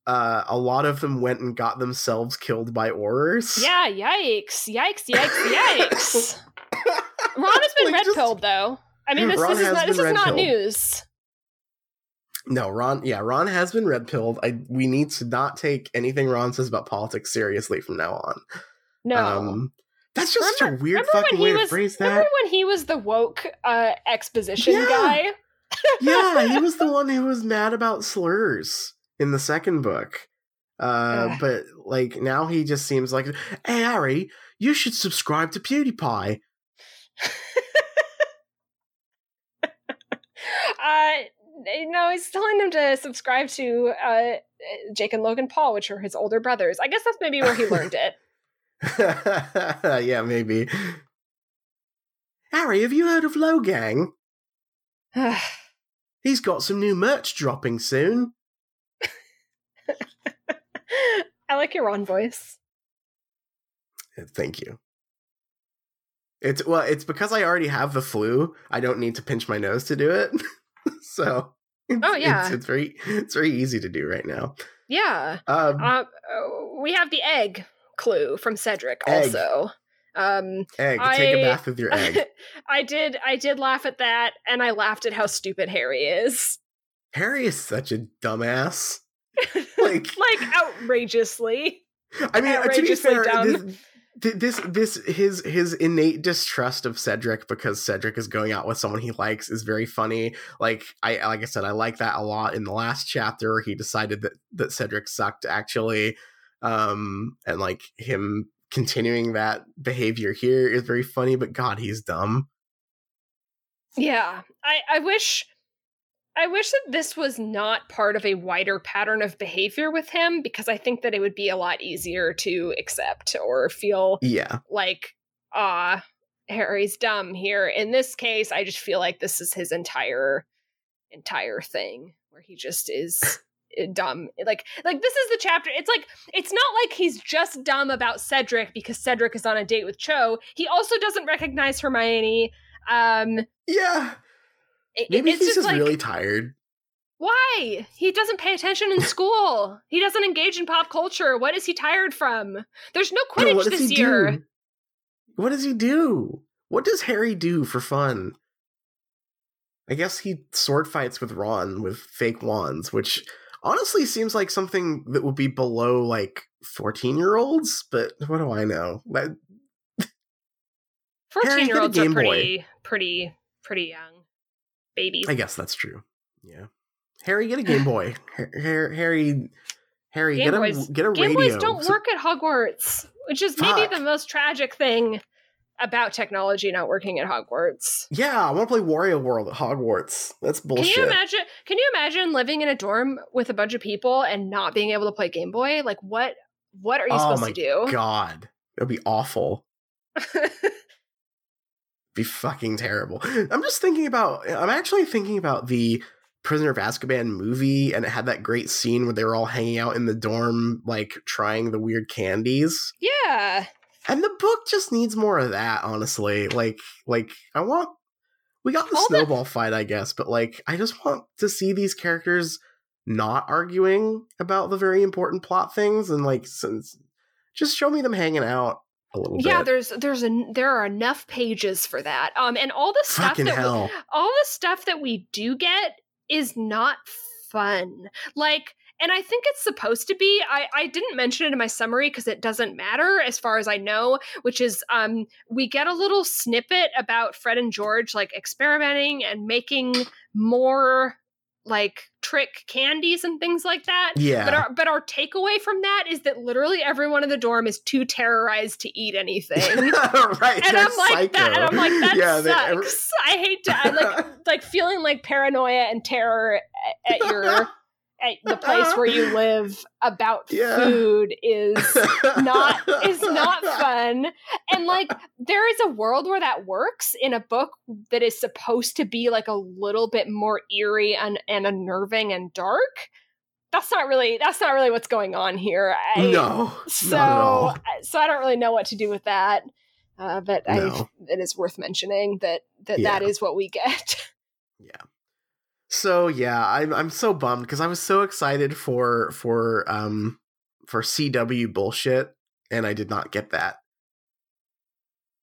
uh a lot of them went and got themselves killed by Aurors. yeah, yikes, yikes, yikes, yikes. (laughs) (laughs) Ron has (laughs) been Like, red pilled though. I mean, this, this is not this is not news. No, Ron. Yeah, Ron has been red pilled. I we need to not take anything Ron says about politics seriously from now on. No. Um, that's just such a weird fucking way was to phrase remember that. when he was the woke uh, exposition Yeah. guy? yeah, he was the (laughs) one who was mad about slurs in the second book. Uh, Ugh. but like now he just seems like, hey Harry, you should subscribe to PewDiePie. Uh, no, he's telling them to subscribe to uh, Jake and Logan Paul, which are his older brothers. I guess that's maybe where he (laughs) learned it. yeah, maybe. Harry, have you heard of Logang? (sighs) He's got some new merch dropping soon. (laughs) I like your Ron voice. Thank you. It's well, it's because I already have the flu. I don't need to pinch my nose to do it. (laughs) so it's, Oh, yeah. it's, it's very it's very easy to do right now. Yeah. Um, Uh, uh, we have the egg clue from Cedric Egg. also. Um, egg, take a bath with your egg. (laughs) I did I did laugh at that, and I laughed at how stupid Harry is. Harry is such a dumbass. (laughs) Like, like outrageously. I mean, uh, to be outrageously fair, dumb. this, this this his his innate distrust of Cedric because Cedric is going out with someone he likes is very funny. Like I like I said, I like that a lot. In the last chapter, he decided that that Cedric sucked actually, um, and like him continuing that behavior here is very funny. But God, he's dumb. Yeah. I I wish I wish that this was not part of a wider pattern of behavior with him because I think that it would be a lot easier to accept or feel Yeah, like ah Harry's dumb here. In this case, I just feel like this is his entire entire thing where he just is uh, dumb. Like like this is the chapter. It's like it's not like he's just dumb about Cedric because Cedric is on a date with Cho. He also doesn't recognize Hermione. Um yeah. It- Maybe he's just just like really tired. why? He doesn't pay attention in (laughs) school. he doesn't engage in pop culture. What is he tired from? There's no Quidditch what does this he year. do? What does he do? What does Harry do for fun? I guess he sword fights with Ron with fake wands, which honestly seems like something that would be below like 14 year olds, but what do I know? That- Fourteen year olds are Boy. pretty, pretty, pretty young babies. I guess that's true. Yeah. Harry, get a Game Boy. (sighs) Har- Har- Harry, Harry, Game get a get a Game radio. Boys don't So- work at Hogwarts, which is maybe the most tragic thing about technology not working at Hogwarts. Yeah, I want to play Wario World at Hogwarts. That's bullshit. Can you imagine? Can you imagine living in a dorm with a bunch of people and not being able to play Game Boy? Like what? What are you Oh supposed to do? God, that'd be awful. (laughs) be fucking terrible. I'm just thinking about. I'm actually thinking about the Prisoner of Azkaban movie, and it had that great scene where they were all hanging out in the dorm, like trying the weird candies. yeah, And the book just needs more of that, honestly. Like, like I want. We got the All the- snowball fight, I guess, but like, I just want to see these characters not arguing about the very important plot things, and like, since just show me them hanging out a little yeah. bit. There's there's a there are enough pages for that. Um, and all the stuff Fucking that we, all the stuff that we do get is not fun. Like, and I think it's supposed to be. I, I didn't mention it in my summary because it doesn't matter as far as I know, which is um we get a little snippet about Fred and George like experimenting and making more like trick candies and things like that. Yeah. But our but our takeaway from that is that literally everyone in the dorm is too terrorized to eat anything. (laughs) right. and I'm like that, and. I'm like that Yeah, sucks. every- I hate to I like (laughs) like feeling like paranoia and terror at your (laughs) at the place where you live about Yeah. food is (laughs) not is not fun. And like there is a world where that works in a book that is supposed to be like a little bit more eerie and, and unnerving and dark. That's not really that's not really what's going on here. I, no, so not at all. so i don't really know what to do with that uh, but I, it is worth mentioning that that Yeah. that is what we get (laughs) So yeah, I'm I'm so bummed because I was so excited for for um for CW bullshit, and I did not get that.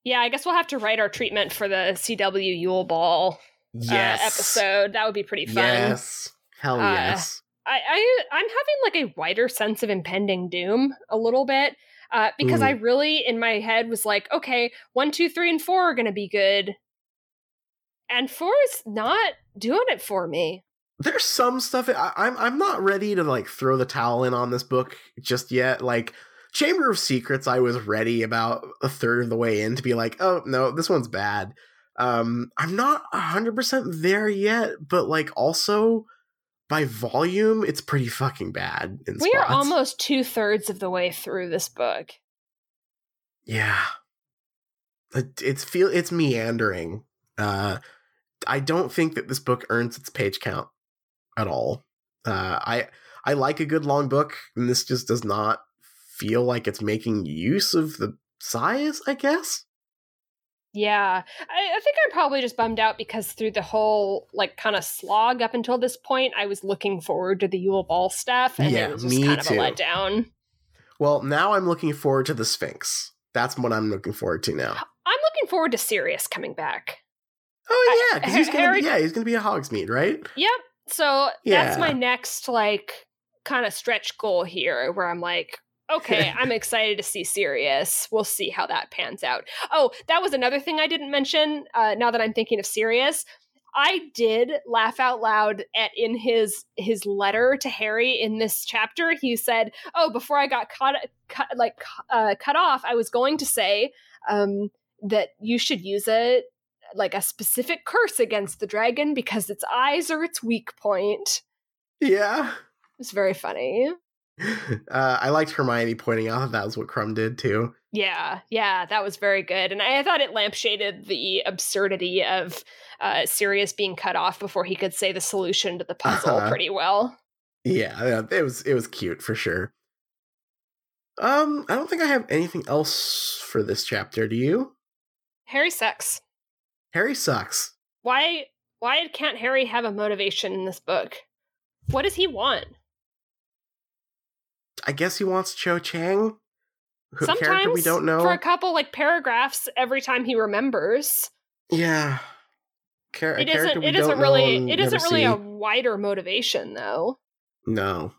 yeah i guess we'll have to write our treatment for the cw yule ball Yes, uh, episode that would be pretty fun Yes, hell Uh, yes. I, I I'm having like a wider sense of impending doom a little bit uh, because Mm. I really in my head was like, okay, one, two, three, and four are going to be good, and four is not doing it for me. There's some stuff I, I'm I'm not ready to like throw the towel in on this book just yet. Like Chamber of Secrets, I was ready about a third of the way in to be like, oh no, this one's bad. Um, I'm not hundred percent there yet, but like also by volume, it's pretty fucking bad. We are almost two thirds of the way through this book. Yeah. It, it's feel it's meandering. Uh I don't think that this book earns its page count at all. Uh I I like a good long book and this just does not feel like it's making use of the size, I guess. Yeah, I, I think I'm probably just bummed out because through the whole like kind of slog up until this point, I was looking forward to the Yule Ball stuff, and Yeah, it was just me kind of a letdown. Well, now I'm looking forward to the Sphinx. That's what I'm looking forward to now. I'm looking forward to Sirius coming back. Oh yeah, because he's gonna Harry- be, yeah he's gonna be a Hogsmeade, right? Yep. So that's my next like kind of stretch goal here where I'm like, okay, (laughs) I'm excited to see Sirius. We'll see how that pans out. Oh, that was another thing I didn't mention. Uh, now that I'm thinking of Sirius, I did laugh out loud at in his his letter to Harry in this chapter. He said, "Oh, before I got cut, cut like uh, cut off, I was going to say um, that you should use it like a specific curse against the dragon because its eyes are its weak point." Yeah. It's very funny. (laughs) Uh, I liked Hermione pointing out that that was what Krum did too. Yeah, yeah, that was very good, and I, I thought it lampshaded the absurdity of uh, Sirius being cut off before he could say the solution to the puzzle Uh-huh. pretty well. Yeah, yeah, it was it was cute for sure. Um, I don't think I have anything else for this chapter. Do you? Harry sucks. Harry sucks. Why? Why can't Harry have a motivation in this book? What does he want? I guess he wants Cho Chang, who Sometimes we don't know. for a couple like paragraphs every time he remembers. yeah, Char- It isn't. It don't really. It isn't really see. a wider motivation though. no.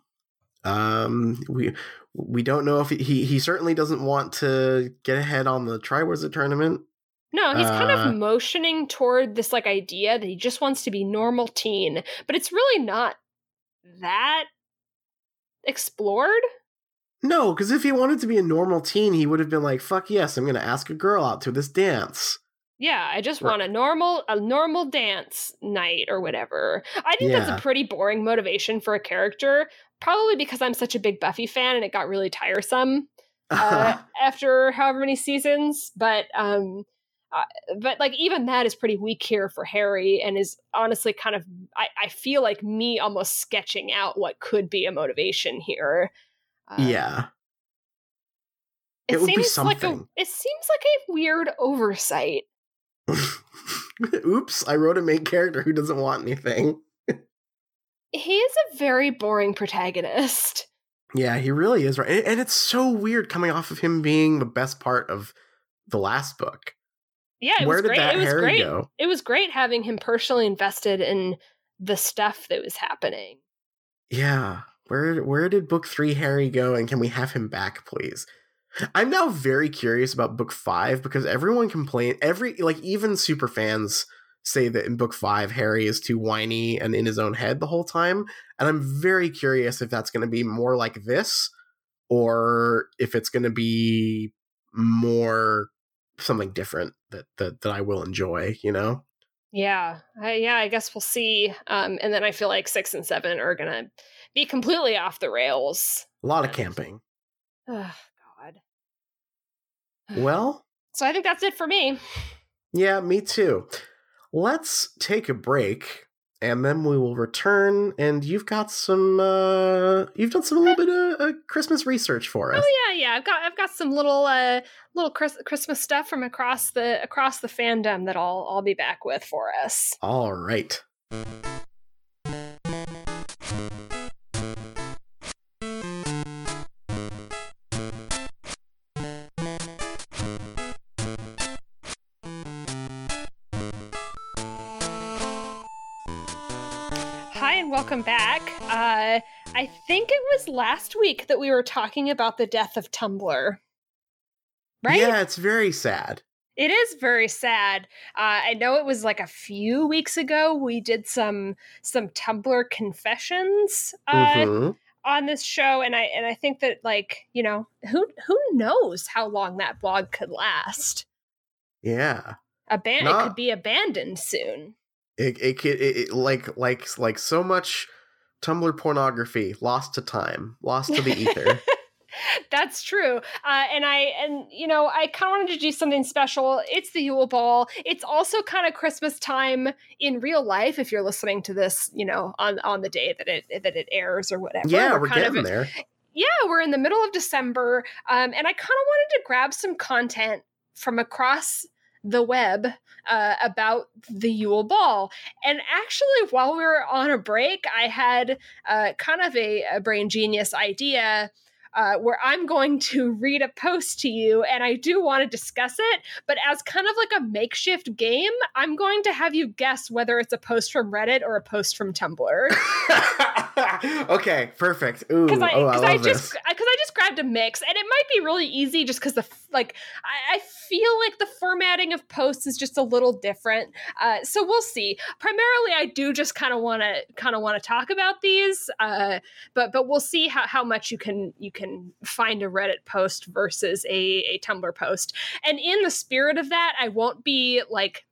Um, we we don't know if he, he he certainly doesn't want to get ahead on the Triwizard tournament. No, he's kind Uh, of motioning toward this like idea that he just wants to be normal teen, but it's really not that explored. No, because if he wanted to be a normal teen, he would have been like, "Fuck yes, I'm going to ask a girl out to this dance." Yeah, I just want a normal a normal dance night or whatever. I think that's a pretty boring motivation for a character, probably because I'm such a big Buffy fan and it got really tiresome uh, (laughs) after however many seasons. But um, uh, but like even that is pretty weak here for Harry, and is honestly kind of I, I feel like me almost sketching out what could be a motivation here. Uh, yeah. it, it would be seems like a it seems like a weird oversight. (laughs) Oops, I wrote a main character who doesn't want anything. He is a very boring protagonist. Yeah, he really is right. And it's so weird coming off of him being the best part of the last book. Yeah, it Where was did great. that It was Harry great. go? It was great having him personally invested in the stuff that was happening. Yeah. Where where did book three Harry go and can we have him back, please? I'm now very curious about book five because everyone complain every like even super fans say that in book five Harry is too whiny and in his own head the whole time. And I'm very curious if that's gonna be more like this or if it's gonna be more something different that that, that I will enjoy, you know? Yeah, I, yeah. I guess we'll see. Um, and then I feel like six and seven are gonna be completely off the rails. A lot of camping. Oh God. Well, (sighs) So I think that's it for me. yeah, me too. Let's take a break and then we will return and you've got some uh you've done some a little bit of uh, Christmas research for us. Oh yeah, yeah. I've got I've got some little uh little Chris- Christmas stuff from across the across the fandom that I'll I'll be back with for us. All right. Was last week that we were talking about the death of Tumblr. Right? Yeah, it's very sad. It is very sad. Uh, I know it was like a few weeks ago we did some some Tumblr confessions uh, Mhm. on this show, and I and I think that like you know who who knows how long that blog could last. Yeah. Aban- it could be abandoned soon. It it, could- it, it like like like so much Tumblr pornography lost to time, lost to the ether. (laughs) That's true. Uh, and I and you know I kind of wanted to do something special. It's the Yule Ball. It's also kind of Christmas time in real life. If you're listening to this, you know, on on the day that it that it airs or whatever. yeah, we're kind getting of, there. Yeah, we're in the middle of December, um, and I kind of wanted to grab some content from across the web uh, about the Yule Ball. And actually, while we were on a break, I had uh, kind of a, a brain genius idea. Uh, where I'm going to (laughs) read a post to you, and I do want to discuss it, but as kind of like a makeshift game, I'm going to have you guess whether it's a post from Reddit or a post from Tumblr. (laughs) okay, perfect. Ooh, because I oh, I love I, this. just because I just grabbed a mix, and it might be really easy just because the like I, I feel like the formatting of posts is just a little different. Uh, so we'll see. Primarily, I do just kind of want to kind of want to talk about these, uh, but but we'll see how, how much you can you can find a Reddit post versus a a Tumblr post. And in the spirit of that, I won't be like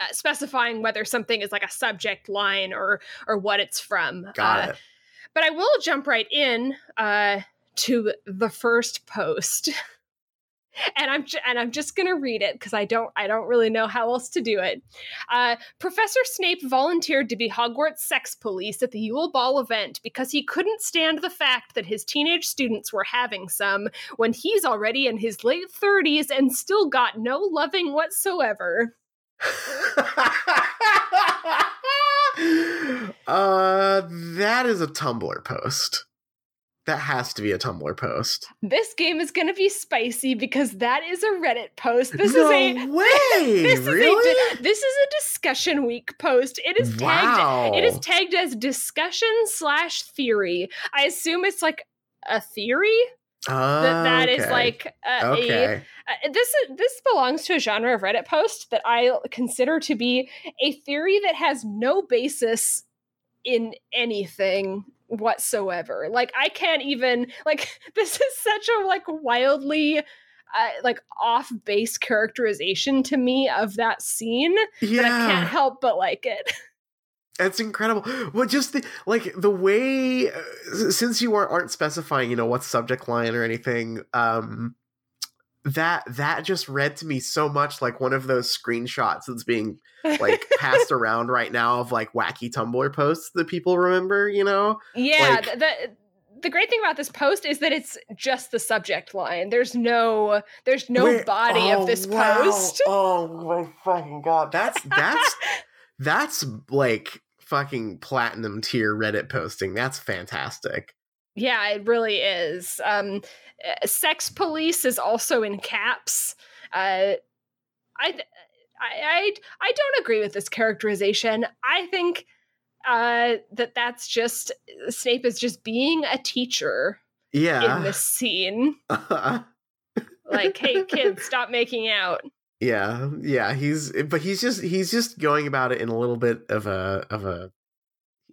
uh, specifying whether something is like a subject line or or what it's from. Got Uh, it. but I will jump right in uh, to the first post, (laughs) and I'm ju- and I'm just gonna read it because I don't I don't really know how else to do it. Uh, Professor Snape volunteered to be Hogwarts sex police at the Yule Ball event because he couldn't stand the fact that his teenage students were having some when he's already in his late thirties and still got no loving whatsoever. (laughs) uh, that is a Tumblr post. That has to be a Tumblr post. This game is gonna be spicy because that is a Reddit post. This no is a way. (laughs) this really? is a this is a discussion week post. It is tagged. wow. It is tagged as discussion slash theory. I assume it's like a theory that that is Okay. like a, a okay. uh, this is this belongs to a genre of Reddit post that I consider to be a theory that has no basis in anything whatsoever. Like I can't even like (laughs) this is such a like wildly uh, like off base characterization to me of that scene Yeah. that I can't help but like it. (laughs) It's incredible. Well, just the like the way uh, since you aren't, aren't specifying, you know, what subject line or anything, um that that just read to me so much like one of those screenshots that's being like (laughs) passed around right now of like wacky Tumblr posts that people remember, you know? yeah, like- the, the great thing about this post is that it's just the subject line. There's no there's no body oh, of this wow. post. Oh my fucking god. That's that's (laughs) that's like fucking platinum tier Reddit posting. That's fantastic. Yeah, it really is. Um, uh, sex police is also in caps. Uh, I, I, I, I don't agree with this characterization. I think uh, that that's just Snape is just being a teacher Yeah. in this scene. (laughs) Like, hey, kids, (laughs) stop making out. Yeah, yeah, he's but he's just he's just going about it in a little bit of a of a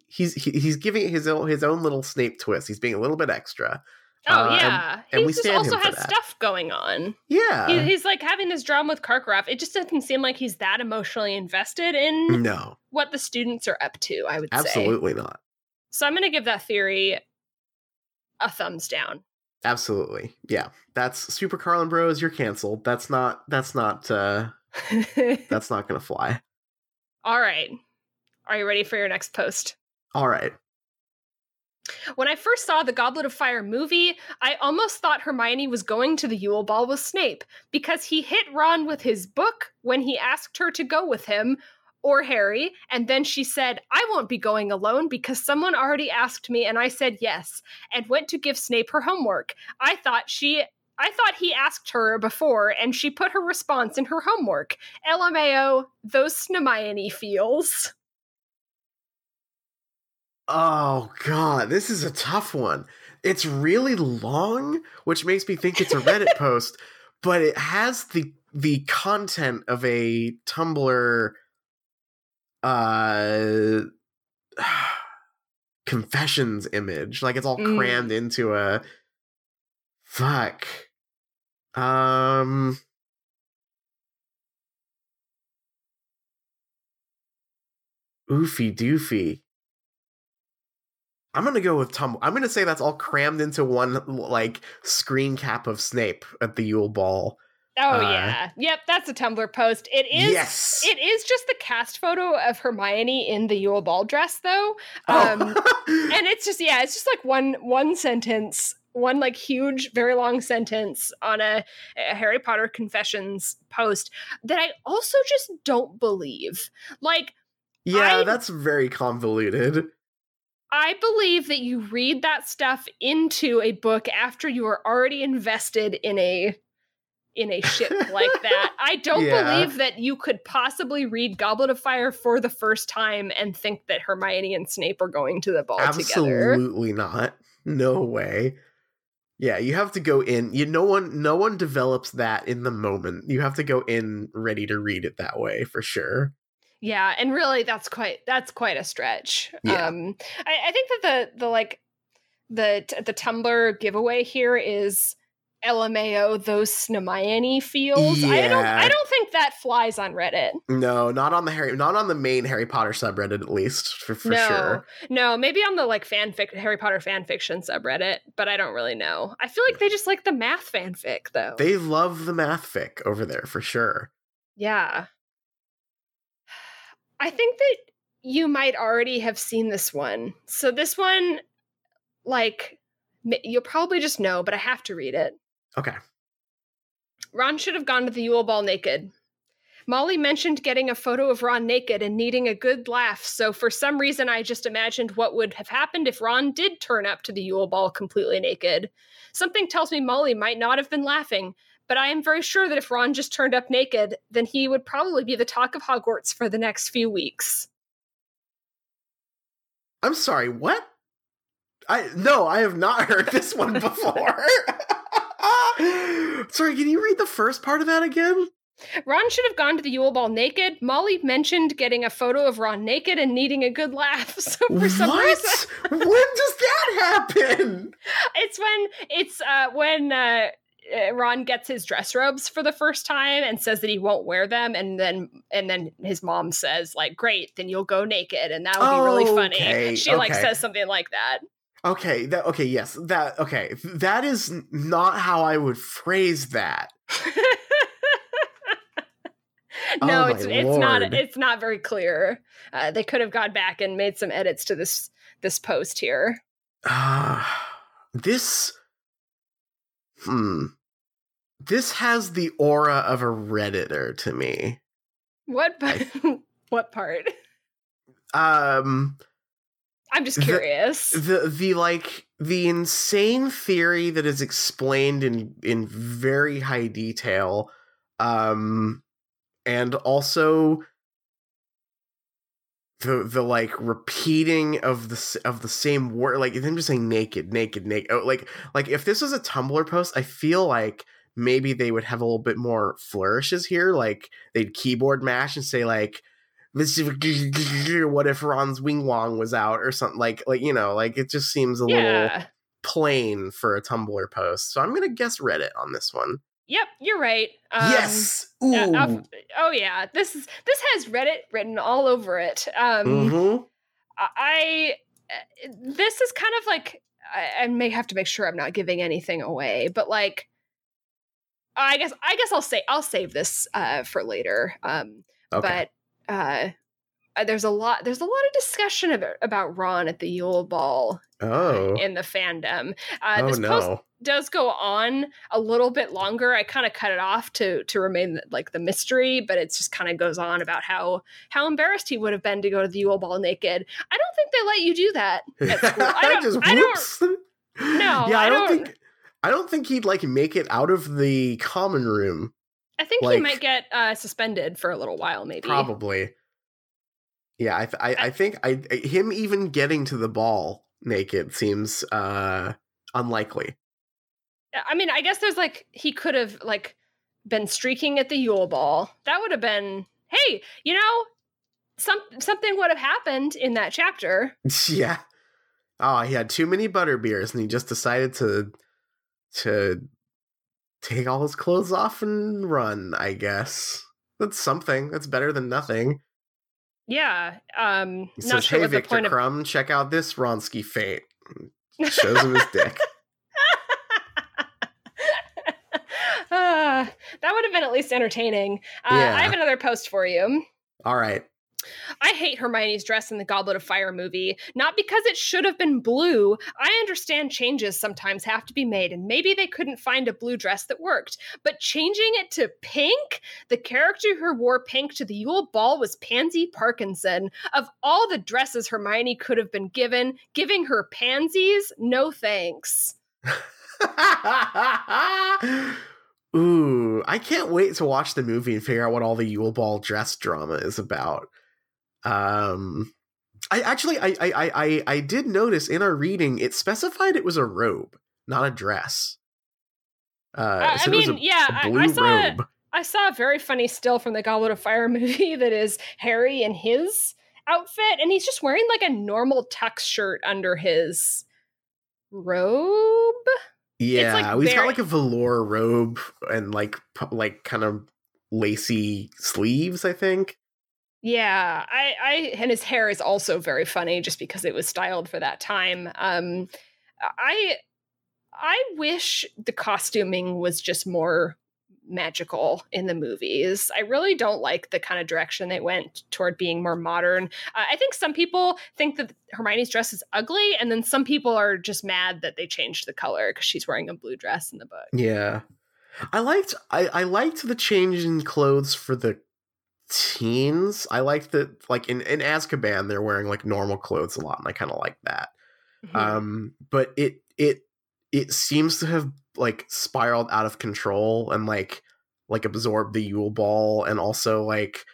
he's he, he's giving it his own his own little Snape twist. He's being a little bit extra. Oh Uh, yeah, and he we just also has that. stuff going on. Yeah. He, he's like having this drama with Karkaroff. It just doesn't seem like he's that emotionally invested in no, what the students are up to. I would say. absolutely not. So I'm going to give that theory a thumbs down. Absolutely. Yeah. That's Super Carlin Bros, you're canceled. That's not that's not uh (laughs) that's not gonna fly. All right. Are you ready for your next post? All right. When I first saw the Goblet of Fire movie, I almost thought Hermione was going to the Yule Ball with Snape because he hit Ron with his book when he asked her to go with him, or Harry, and then she said, I won't be going alone because someone already asked me and I said yes, and went to give Snape her homework. I thought she. I thought he asked her before, and she put her response in her homework. LMAO, those Snemione feels. Oh god, this is a tough one. It's really long, which makes me think it's a (laughs) Reddit post, but it has the the content of a Tumblr uh (sighs) confessions image. Like it's all Mm. crammed into a fuck. Um Oofy doofy. I'm gonna go with Tum. I'm gonna say that's all crammed into one like screen cap of Snape at the Yule Ball. Oh Uh, yeah. Yep, that's a Tumblr post. It is yes. it is just the cast photo of Hermione in the Yule Ball dress though. Oh. Um (laughs) and it's just yeah, it's just like one one sentence, one like huge very long sentence on a, a Harry Potter confessions post that I also just don't believe. Like yeah, I- that's very convoluted. I believe that you read that stuff into a book after you are already invested in a in a ship (laughs) like that. I don't Yeah. believe that you could possibly read Goblet of Fire for the first time and think that Hermione and Snape are going to the ball together. Absolutely not. No way. Yeah, you have to go in. You no one no one develops that in the moment. You have to go in ready to read it that way for sure. Yeah, and really that's quite that's quite a stretch. Yeah. Um I, I think that the the like the the Tumblr giveaway here is LMAO those Snemione feels. I don't Yeah. I don't think that flies on Reddit. No, not on the Harry not on the main Harry Potter subreddit at least for, for no, sure. no, maybe on the like fanfic Harry Potter fan fiction subreddit, but I don't really know. I feel like they just like the math fanfic though. They love the math fic over there for sure. yeah. I think that you might already have seen this one. So this one, like, you'll probably just know, but I have to read it. Okay. Ron should have gone to the Yule Ball naked. Molly mentioned getting a photo of Ron naked and needing a good laugh, so for some reason I just imagined what would have happened if Ron did turn up to the Yule Ball completely naked. Something tells me Molly might not have been laughing, but I am very sure that if Ron just turned up naked, then he would probably be the talk of Hogwarts for the next few weeks. I'm sorry, what? I no, I have not (laughs) heard this one before. (laughs) sorry, can you read the first part of that again? Ron should have gone to the Yule Ball naked. Molly mentioned getting a photo of Ron naked and needing a good laugh. (laughs) So for some what? reason, when does that happen? it's when it's uh, when uh, uh, Ron gets his dress robes for the first time and says that he won't wear them, and then and then his mom says like, "Great, then you'll go naked," and that would be really funny. Okay, She like says something like that. Okay, that okay, yes, that okay. That is not how I would phrase that. (laughs) no, Oh, it's it's not it's not very clear. Uh, they could have gone back and made some edits to this this post here. Ah, this hmm. This has the aura of a redditor to me. What part? (laughs) what part? Um I'm just curious. the the like the insane theory that is explained in in very high detail um and also the the like repeating of the of the same word like them just saying naked naked naked oh, like like if this was a tumblr post i feel like maybe they would have a little bit more flourishes here like they'd keyboard mash and say like this is (laughs) what if ron's wing wong was out or something like like you know like it just seems a little plain for a Tumblr post, so I'm gonna guess Reddit on this one. Yep, you're right. Um, yes. uh, Ooh. uh, oh yeah, this is this has Reddit written all over it. Um, Mhm. I uh, this is kind of like I, I may have to make sure I'm not giving anything away, but like I guess I guess I'll say I'll save this uh, for later. Um, Okay. but uh, uh, there's a lot there's a lot of discussion about, about Ron at the Yule Ball oh. in the fandom. Uh, oh this no. post does go on a little bit longer. I kind of cut it off to to remain like the mystery, but it just kind of goes on about how how embarrassed he would have been to go to the Yule Ball naked. I don't think they let you do that at school. (laughs) I don't. Just I don't whoops. (laughs) No, Yeah, I, I don't, don't- think. I don't think he'd like make it out of the common room. I think he might get uh, suspended for a little while, maybe. Probably. Yeah, I, th- I, I think I him even getting to the ball naked seems uh unlikely. I mean, I guess there's like he could have like been streaking at the Yule Ball. That would have been, hey, you know, some something would have happened in that chapter. (laughs) yeah. Oh, he had too many butter beers and he just decided to to take all his clothes off and run, I guess. That's something. That's better than nothing. Yeah. Um He not says, sure "Hey, Viktor point of check out this Ronsky feint." (laughs) Shows him his dick. Ah, that would have been at least entertaining. Uh, Yeah. I have another post for you. All right. I hate Hermione's dress in the Goblet of Fire movie, not because it should have been blue. I understand changes sometimes have to be made, and maybe they couldn't find a blue dress that worked. But changing it to pink? The character who wore pink to the Yule Ball was Pansy Parkinson. Of all the dresses Hermione could have been given, giving her pansies? No thanks. (laughs) Ooh, I can't wait to watch the movie and figure out what all the Yule Ball dress drama is about. Um, I actually, I, I, I, I, did notice in our reading it specified it was a robe, not a dress. Uh, I- I said it was mean, a- yeah, a I- saw- robe. I saw a very funny still from the Goblet of Fire (laughs) movie that is Harry in his outfit, and he's just wearing like a normal tux shirt under his robe. Yeah, like he's very- got like a velour robe and like like kind of lacy sleeves. I think. Yeah, I, I, and his hair is also very funny just because it was styled for that time. Um, I, I wish the costuming was just more magical in the movies. I really don't like the kind of direction they went toward being more modern. Uh, I think some people think that Hermione's dress is ugly, and then some people are just mad that they changed the color because she's wearing a blue dress in the book. Yeah, I liked I, I liked the change in clothes for the teens. I liked that like in in Azkaban they're wearing like normal clothes a lot, and I kind of like that. Mhm. Um, but it it it seems to have like spiraled out of control and like like absorbed the Yule Ball, and also like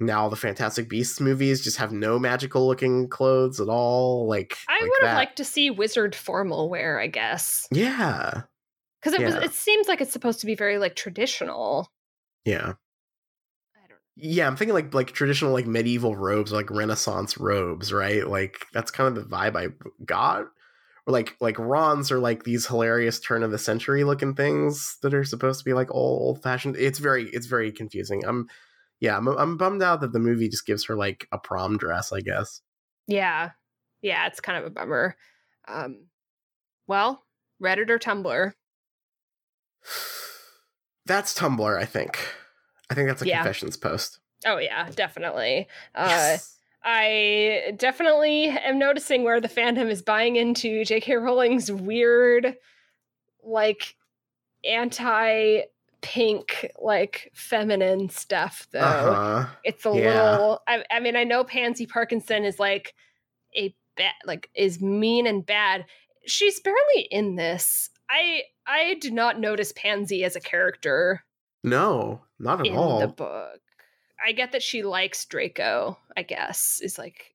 now the Fantastic Beasts movies just have no magical looking clothes at all. Like I like would have that. liked to see wizard formal wear, I guess. yeah because it was it seems like it's supposed to be very like traditional yeah. Yeah, I'm thinking like like traditional like medieval robes, like Renaissance robes, right? Like that's kind of the vibe I got. Or like like Ron's are like these hilarious turn of the century looking things that are supposed to be like all old fashioned. It's very it's very confusing. I'm yeah, I'm I'm bummed out that the movie just gives her like a prom dress, I guess. yeah yeah it's kind of a bummer um well reddit or tumblr (sighs) That's Tumblr, I think. I think that's a Yeah. confessions post. oh yeah definitely uh Yes. i definitely am noticing where the fandom is buying into jk rowling's weird like anti pink like feminine stuff though Uh-huh. it's a Yeah. little I, I mean i know pansy parkinson is like a bad like is mean and bad she's barely in this i i do not notice pansy as a character No, not at in all. the book i get that she likes draco i guess is like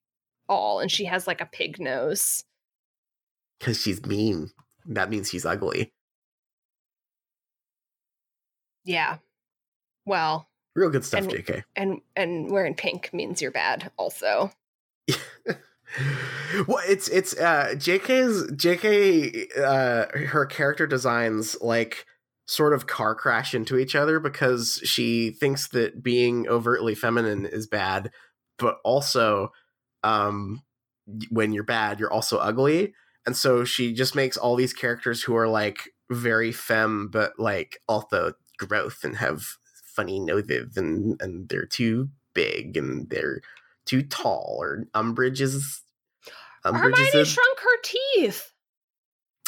all and she has like a pig nose Because she's mean. That means she's ugly. yeah well Real good stuff, And- JK. and and wearing pink means you're bad also (laughs) well, it's it's uh JK's JK uh her character designs like sort of car crash into each other because she thinks that being overtly feminine is bad, but also um when you're bad, you're also ugly. And so she just makes all these characters who are like very femme but like also growth and have funny noses and and they're too big and they're too tall or Umbridge is Umbridge Hermione is a- shrunk her teeth.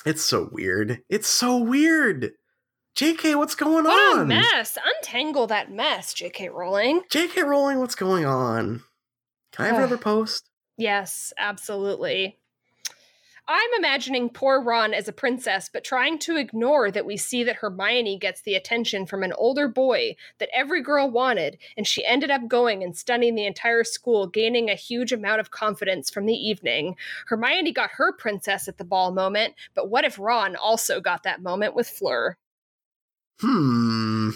it's so weird. It's so weird. JK, what's going What a on? mess! Untangle that mess, J.K. Rowling. JK Rowling, what's going on? Can I have Ugh. another (sighs) post? Yes, absolutely. I'm imagining poor Ron as a princess, but trying to ignore that we see that Hermione gets the attention from an older boy that every girl wanted, and she ended up going and stunning the entire school, gaining a huge amount of confidence from the evening. Hermione got her princess at the ball moment, but what if Ron also got that moment with Fleur? Hmm.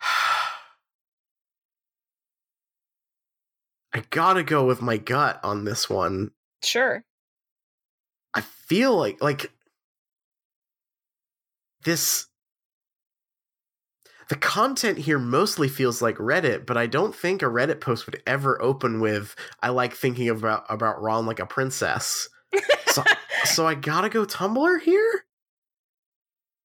(sighs) I gotta go with my gut on this one. Sure. I feel like like this the content here mostly feels like Reddit, but I don't think a Reddit post would ever open with I like thinking about about Ron like a princess. So so I gotta go Tumblr here?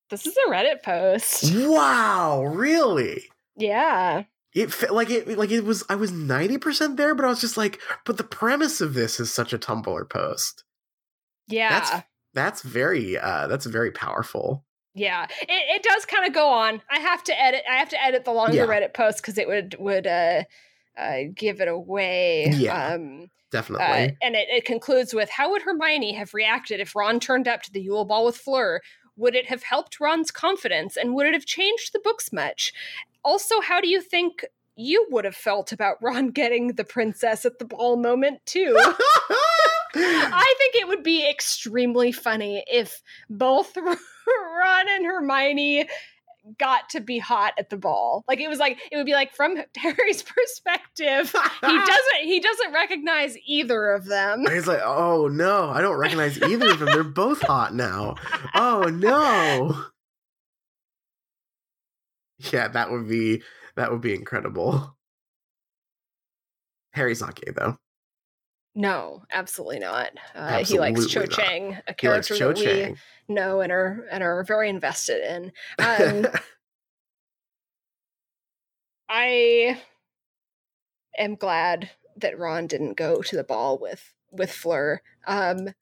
This is a Reddit post. Wow, really? Yeah. It fe- like it like it was I was 90% there, but I was just like, but the premise of this is such a Tumblr post. Yeah. That's that's very uh that's very powerful. Yeah, it, it does kind of go on. I have to edit. I have to edit the longer Yeah. Reddit post because it would would uh, uh, give it away. Yeah. Um, Definitely. uh, and it, it concludes with How would Hermione have reacted if Ron turned up to the Yule Ball with Fleur? Would it have helped Ron's confidence and would it have changed the books much? Also, how do you think you would have felt about (laughs) Ron getting the princess at the ball moment, too? (laughs) I think it would be extremely funny if both (laughs) Ron and Hermione got to be hot at the ball. Like it was like it would be like from (laughs) Harry's perspective, he (laughs) doesn't he doesn't recognize either of them. He's like, oh no, I don't recognize either of them. They're both hot now. Oh no. Yeah, that would be that would be incredible. Harry's not gay though. No, absolutely not. Uh, he likes Cho Absolutely not. Chang, a character that we Chang. know and are and are very invested in. Um, (laughs) I am glad that Ron didn't go to the ball with with Fleur. Um,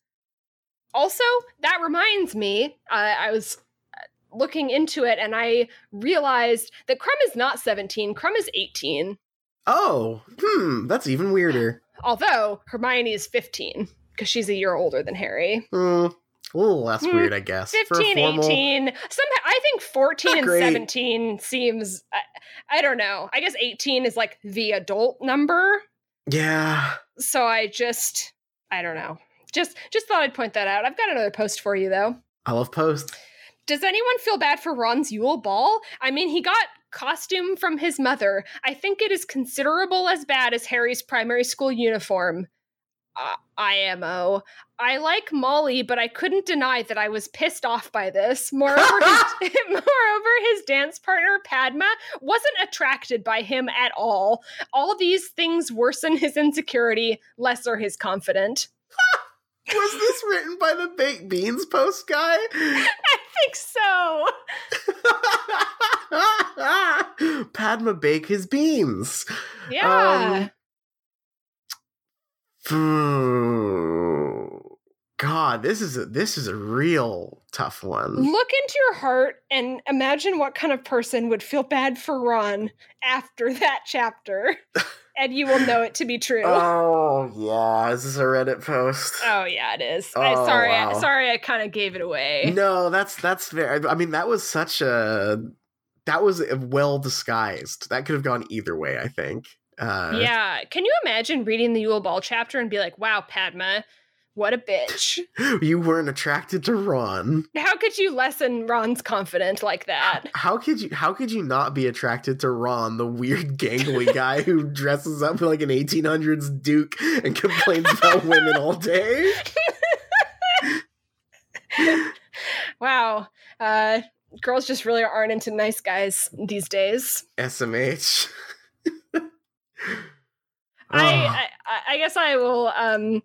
also, that reminds me, uh, I was uh, looking into it and I realized that Krum is not 17, Krum is 18. oh, hmm, that's even weirder. Although Hermione is 15 because she's a year older than Harry. A little less Hmm, weird, I guess. For a 15, formal- 18. Somehow, I think 14 Not and great. 17 seems, I, I don't know. I guess 18 is like the adult number. Yeah. So I just, I don't know. Just, just thought I'd point that out. I've got another post for you though. I love posts. Does anyone feel bad for Ron's Yule Ball? I mean, he got costume from his mother. I think it is considerable as bad as Harry's primary school uniform. Uh, IMO. I like Molly, but I couldn't deny that I was pissed off by this. Moreover, his, (laughs) (laughs) moreover, his dance partner Padma wasn't attracted by him at all. All these things worsen his insecurity, lesser his confident. (laughs) Was this written by the baked beans post guy? I think so. (laughs) Padma bake his beans. Yeah. Um, God, this is a this is a real tough one. Look into your heart and imagine what kind of person would feel bad for Ron after that chapter. (laughs) and you will know it to be true. Oh yeah, is this a Reddit post? Oh yeah, it is. I Oh, sorry, I, sorry, I kind of gave it away. No, that's that's very. I mean, that was such a that was well disguised. That could have gone either way. I think. Uh, yeah, can you imagine reading the Yule Ball chapter and be like, "Wow, Padma, What a bitch. (laughs) You weren't attracted to Ron. How could you lessen Ron's confidence like that? How could you how could you not be attracted to Ron, the weird gangly guy who (laughs) dresses up like an 1800s duke and complains about women all day? (laughs) wow. Uh girls just really aren't into nice guys these days. SMH. I, Ah. I I guess I will um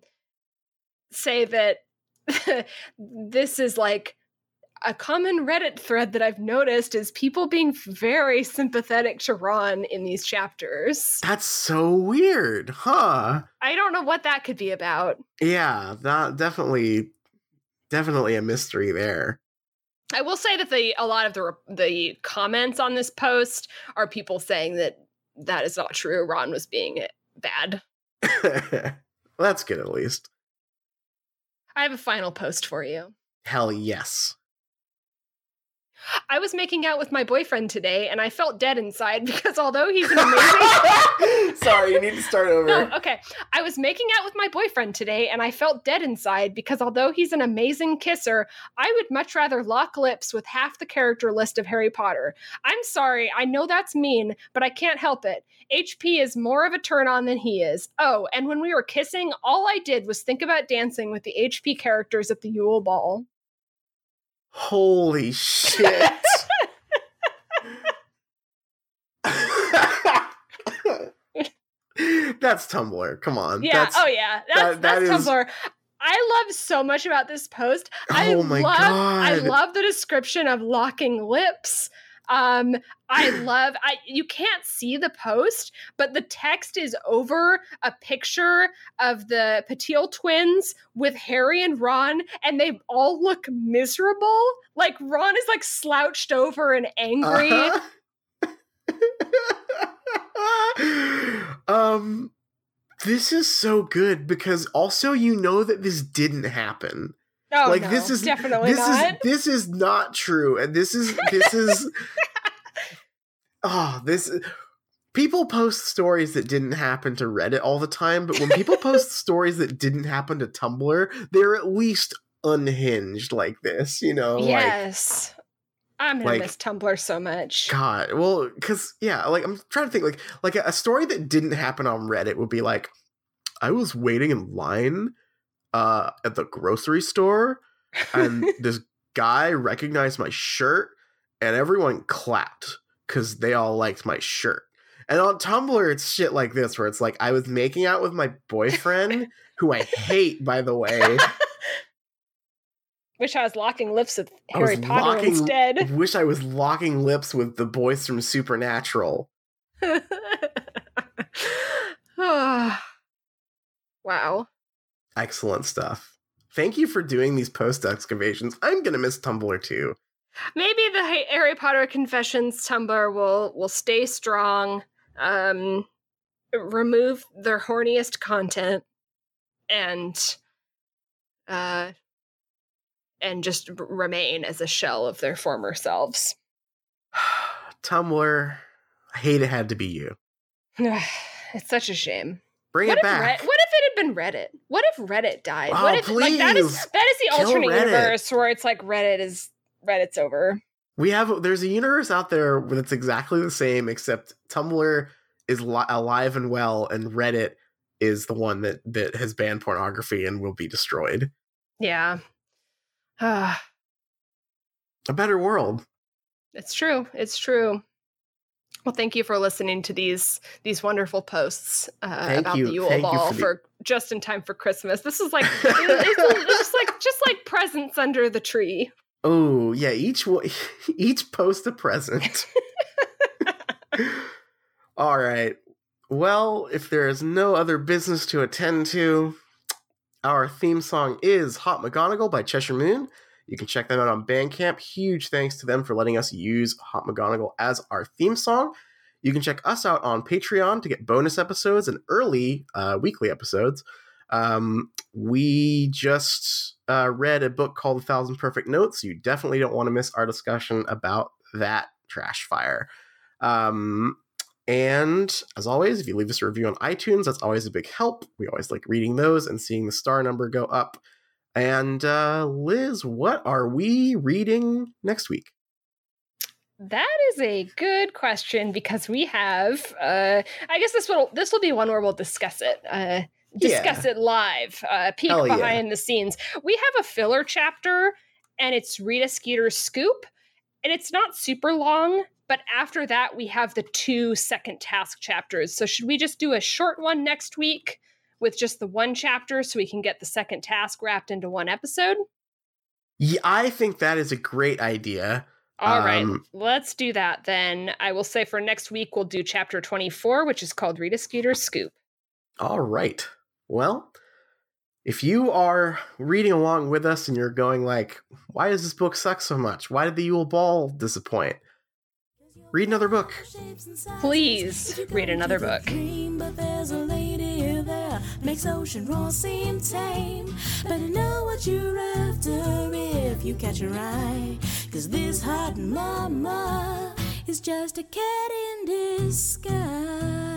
say that (laughs) this is like a common Reddit thread that I've noticed is people being very sympathetic to Ron in these chapters. That's so weird, huh? I don't know what that could be about. Yeah, that definitely definitely a mystery there. I will say that the a lot of the the comments on this post are people saying that that is not true. Ron was being bad. (laughs) That's good at least. I have a final post for you. Hell yes. I was making out with my boyfriend today and I felt dead inside (laughs) because although he's an amazing (laughs) Sorry, you need to start over. No, okay. I was making out with my boyfriend today and I felt dead inside because although he's an amazing kisser, I would much rather lock lips with half the character list of Harry Potter. I'm sorry, I know that's mean, but I can't help it. HP is more of a turn on than he is. Oh, and when we were kissing, all I did was think about dancing with the HP characters at the Yule Ball. Holy shit. (laughs) That's Tumblr. Come on. Yeah, That's, oh yeah. That's that- that that's is- Tumblr. I love so much about this post. I Oh my love I love the description of locking lips. Um I love I you can't see the post, but the text is over a picture of the Patil twins with Harry and Ron and they all look miserable. Like Ron is like slouched over and angry. Uh-huh. (laughs) um this is so good because also you know that this didn't happen. Oh, like no, this is definitely this not. is this is not true and this is this is oh (laughs) this people post stories that didn't happen to reddit all the time but when people post (laughs) stories that didn't happen to tumblr they're at least unhinged like this you know like yes. I'm gonna like- miss Tumblr so much. god well because yeah like i'm trying to think like like a, a story that didn't happen on reddit would be like i was waiting in line uh at the grocery store and (laughs) this guy recognized my shirt and everyone clapped because they all liked my shirt and on tumblr it's shit like this where it's like i was making out with my boyfriend who i hate by the way (laughs) Wish I was locking lips with Harry Potter locking- instead. (laughs) wish i was locking lips with the boys from supernatural wow. Excellent stuff thank you for doing these post excavations i'm gonna miss tumblr too Maybe the Harry Potter Confessions Tumblr will will stay strong. Um, remove their horniest content, and uh, and just remain as a shell of their former selves. (sighs) tumblr i hate it had to be you (sighs) it's such a shame. Bring what it if back Red- what if it had been Reddit? What if Reddit died? Oh, what if like that is please. that is the Kill alternate Reddit. universe where it's like Reddit is Reddit's over. We have there's a universe out there that's exactly the same, except Tumblr is li- alive and well, and Reddit is the one that that has banned pornography and will be destroyed. Yeah. Ah, (sighs) A better world. it's true. It's true. Well, thank you for listening to these these wonderful posts uh, about you. the Yule Thank Ball for for, the- just in time for Christmas. This is like it's, just like just like presents under the tree. Oh yeah, each (laughs) each post a present. (laughs) All right. Well, if there is no other business to attend to, our theme song is Hot McGonagall by Cheshire Moon. You can check them out on Bandcamp. Huge thanks to them for letting us use Hot McGonagall as our theme song. You can check us out on Patreon to get bonus episodes and early uh, weekly episodes. Um, we just uh, read a book called A Thousand Perfect Notes. You definitely don't want to miss our discussion about that trash fire. Um, And as always, if you leave us a review on iTunes, that's always a big help. We always like reading those and seeing the star number go up. And uh, Liz, what are we reading next week? That is a good question because we have. Uh, I guess this will this will be one where we'll discuss it. Uh, discuss yeah. it live. Uh, peek Hell behind yeah. the scenes. We have a filler chapter, and it's Rita Skeeter's scoop, and it's not super long. But after that, we have the two second task chapters. So should we just do a short one next week with just the one chapter so we can get the second task wrapped into one episode? Yeah, I think that is a great idea. All um, right, let's do that then. I will say for next week, we'll do chapter 24, which is called Rita Skeeter's Scoop. All right. Well, if you are reading along with us and you're going like, why does this book suck so much? Why did the Yule Ball disappoint? Read another book. Please read another book. Makes ocean roar seem tame. But know what you're after if you catch your eye. Cause this hot mama is just a cat in disguise.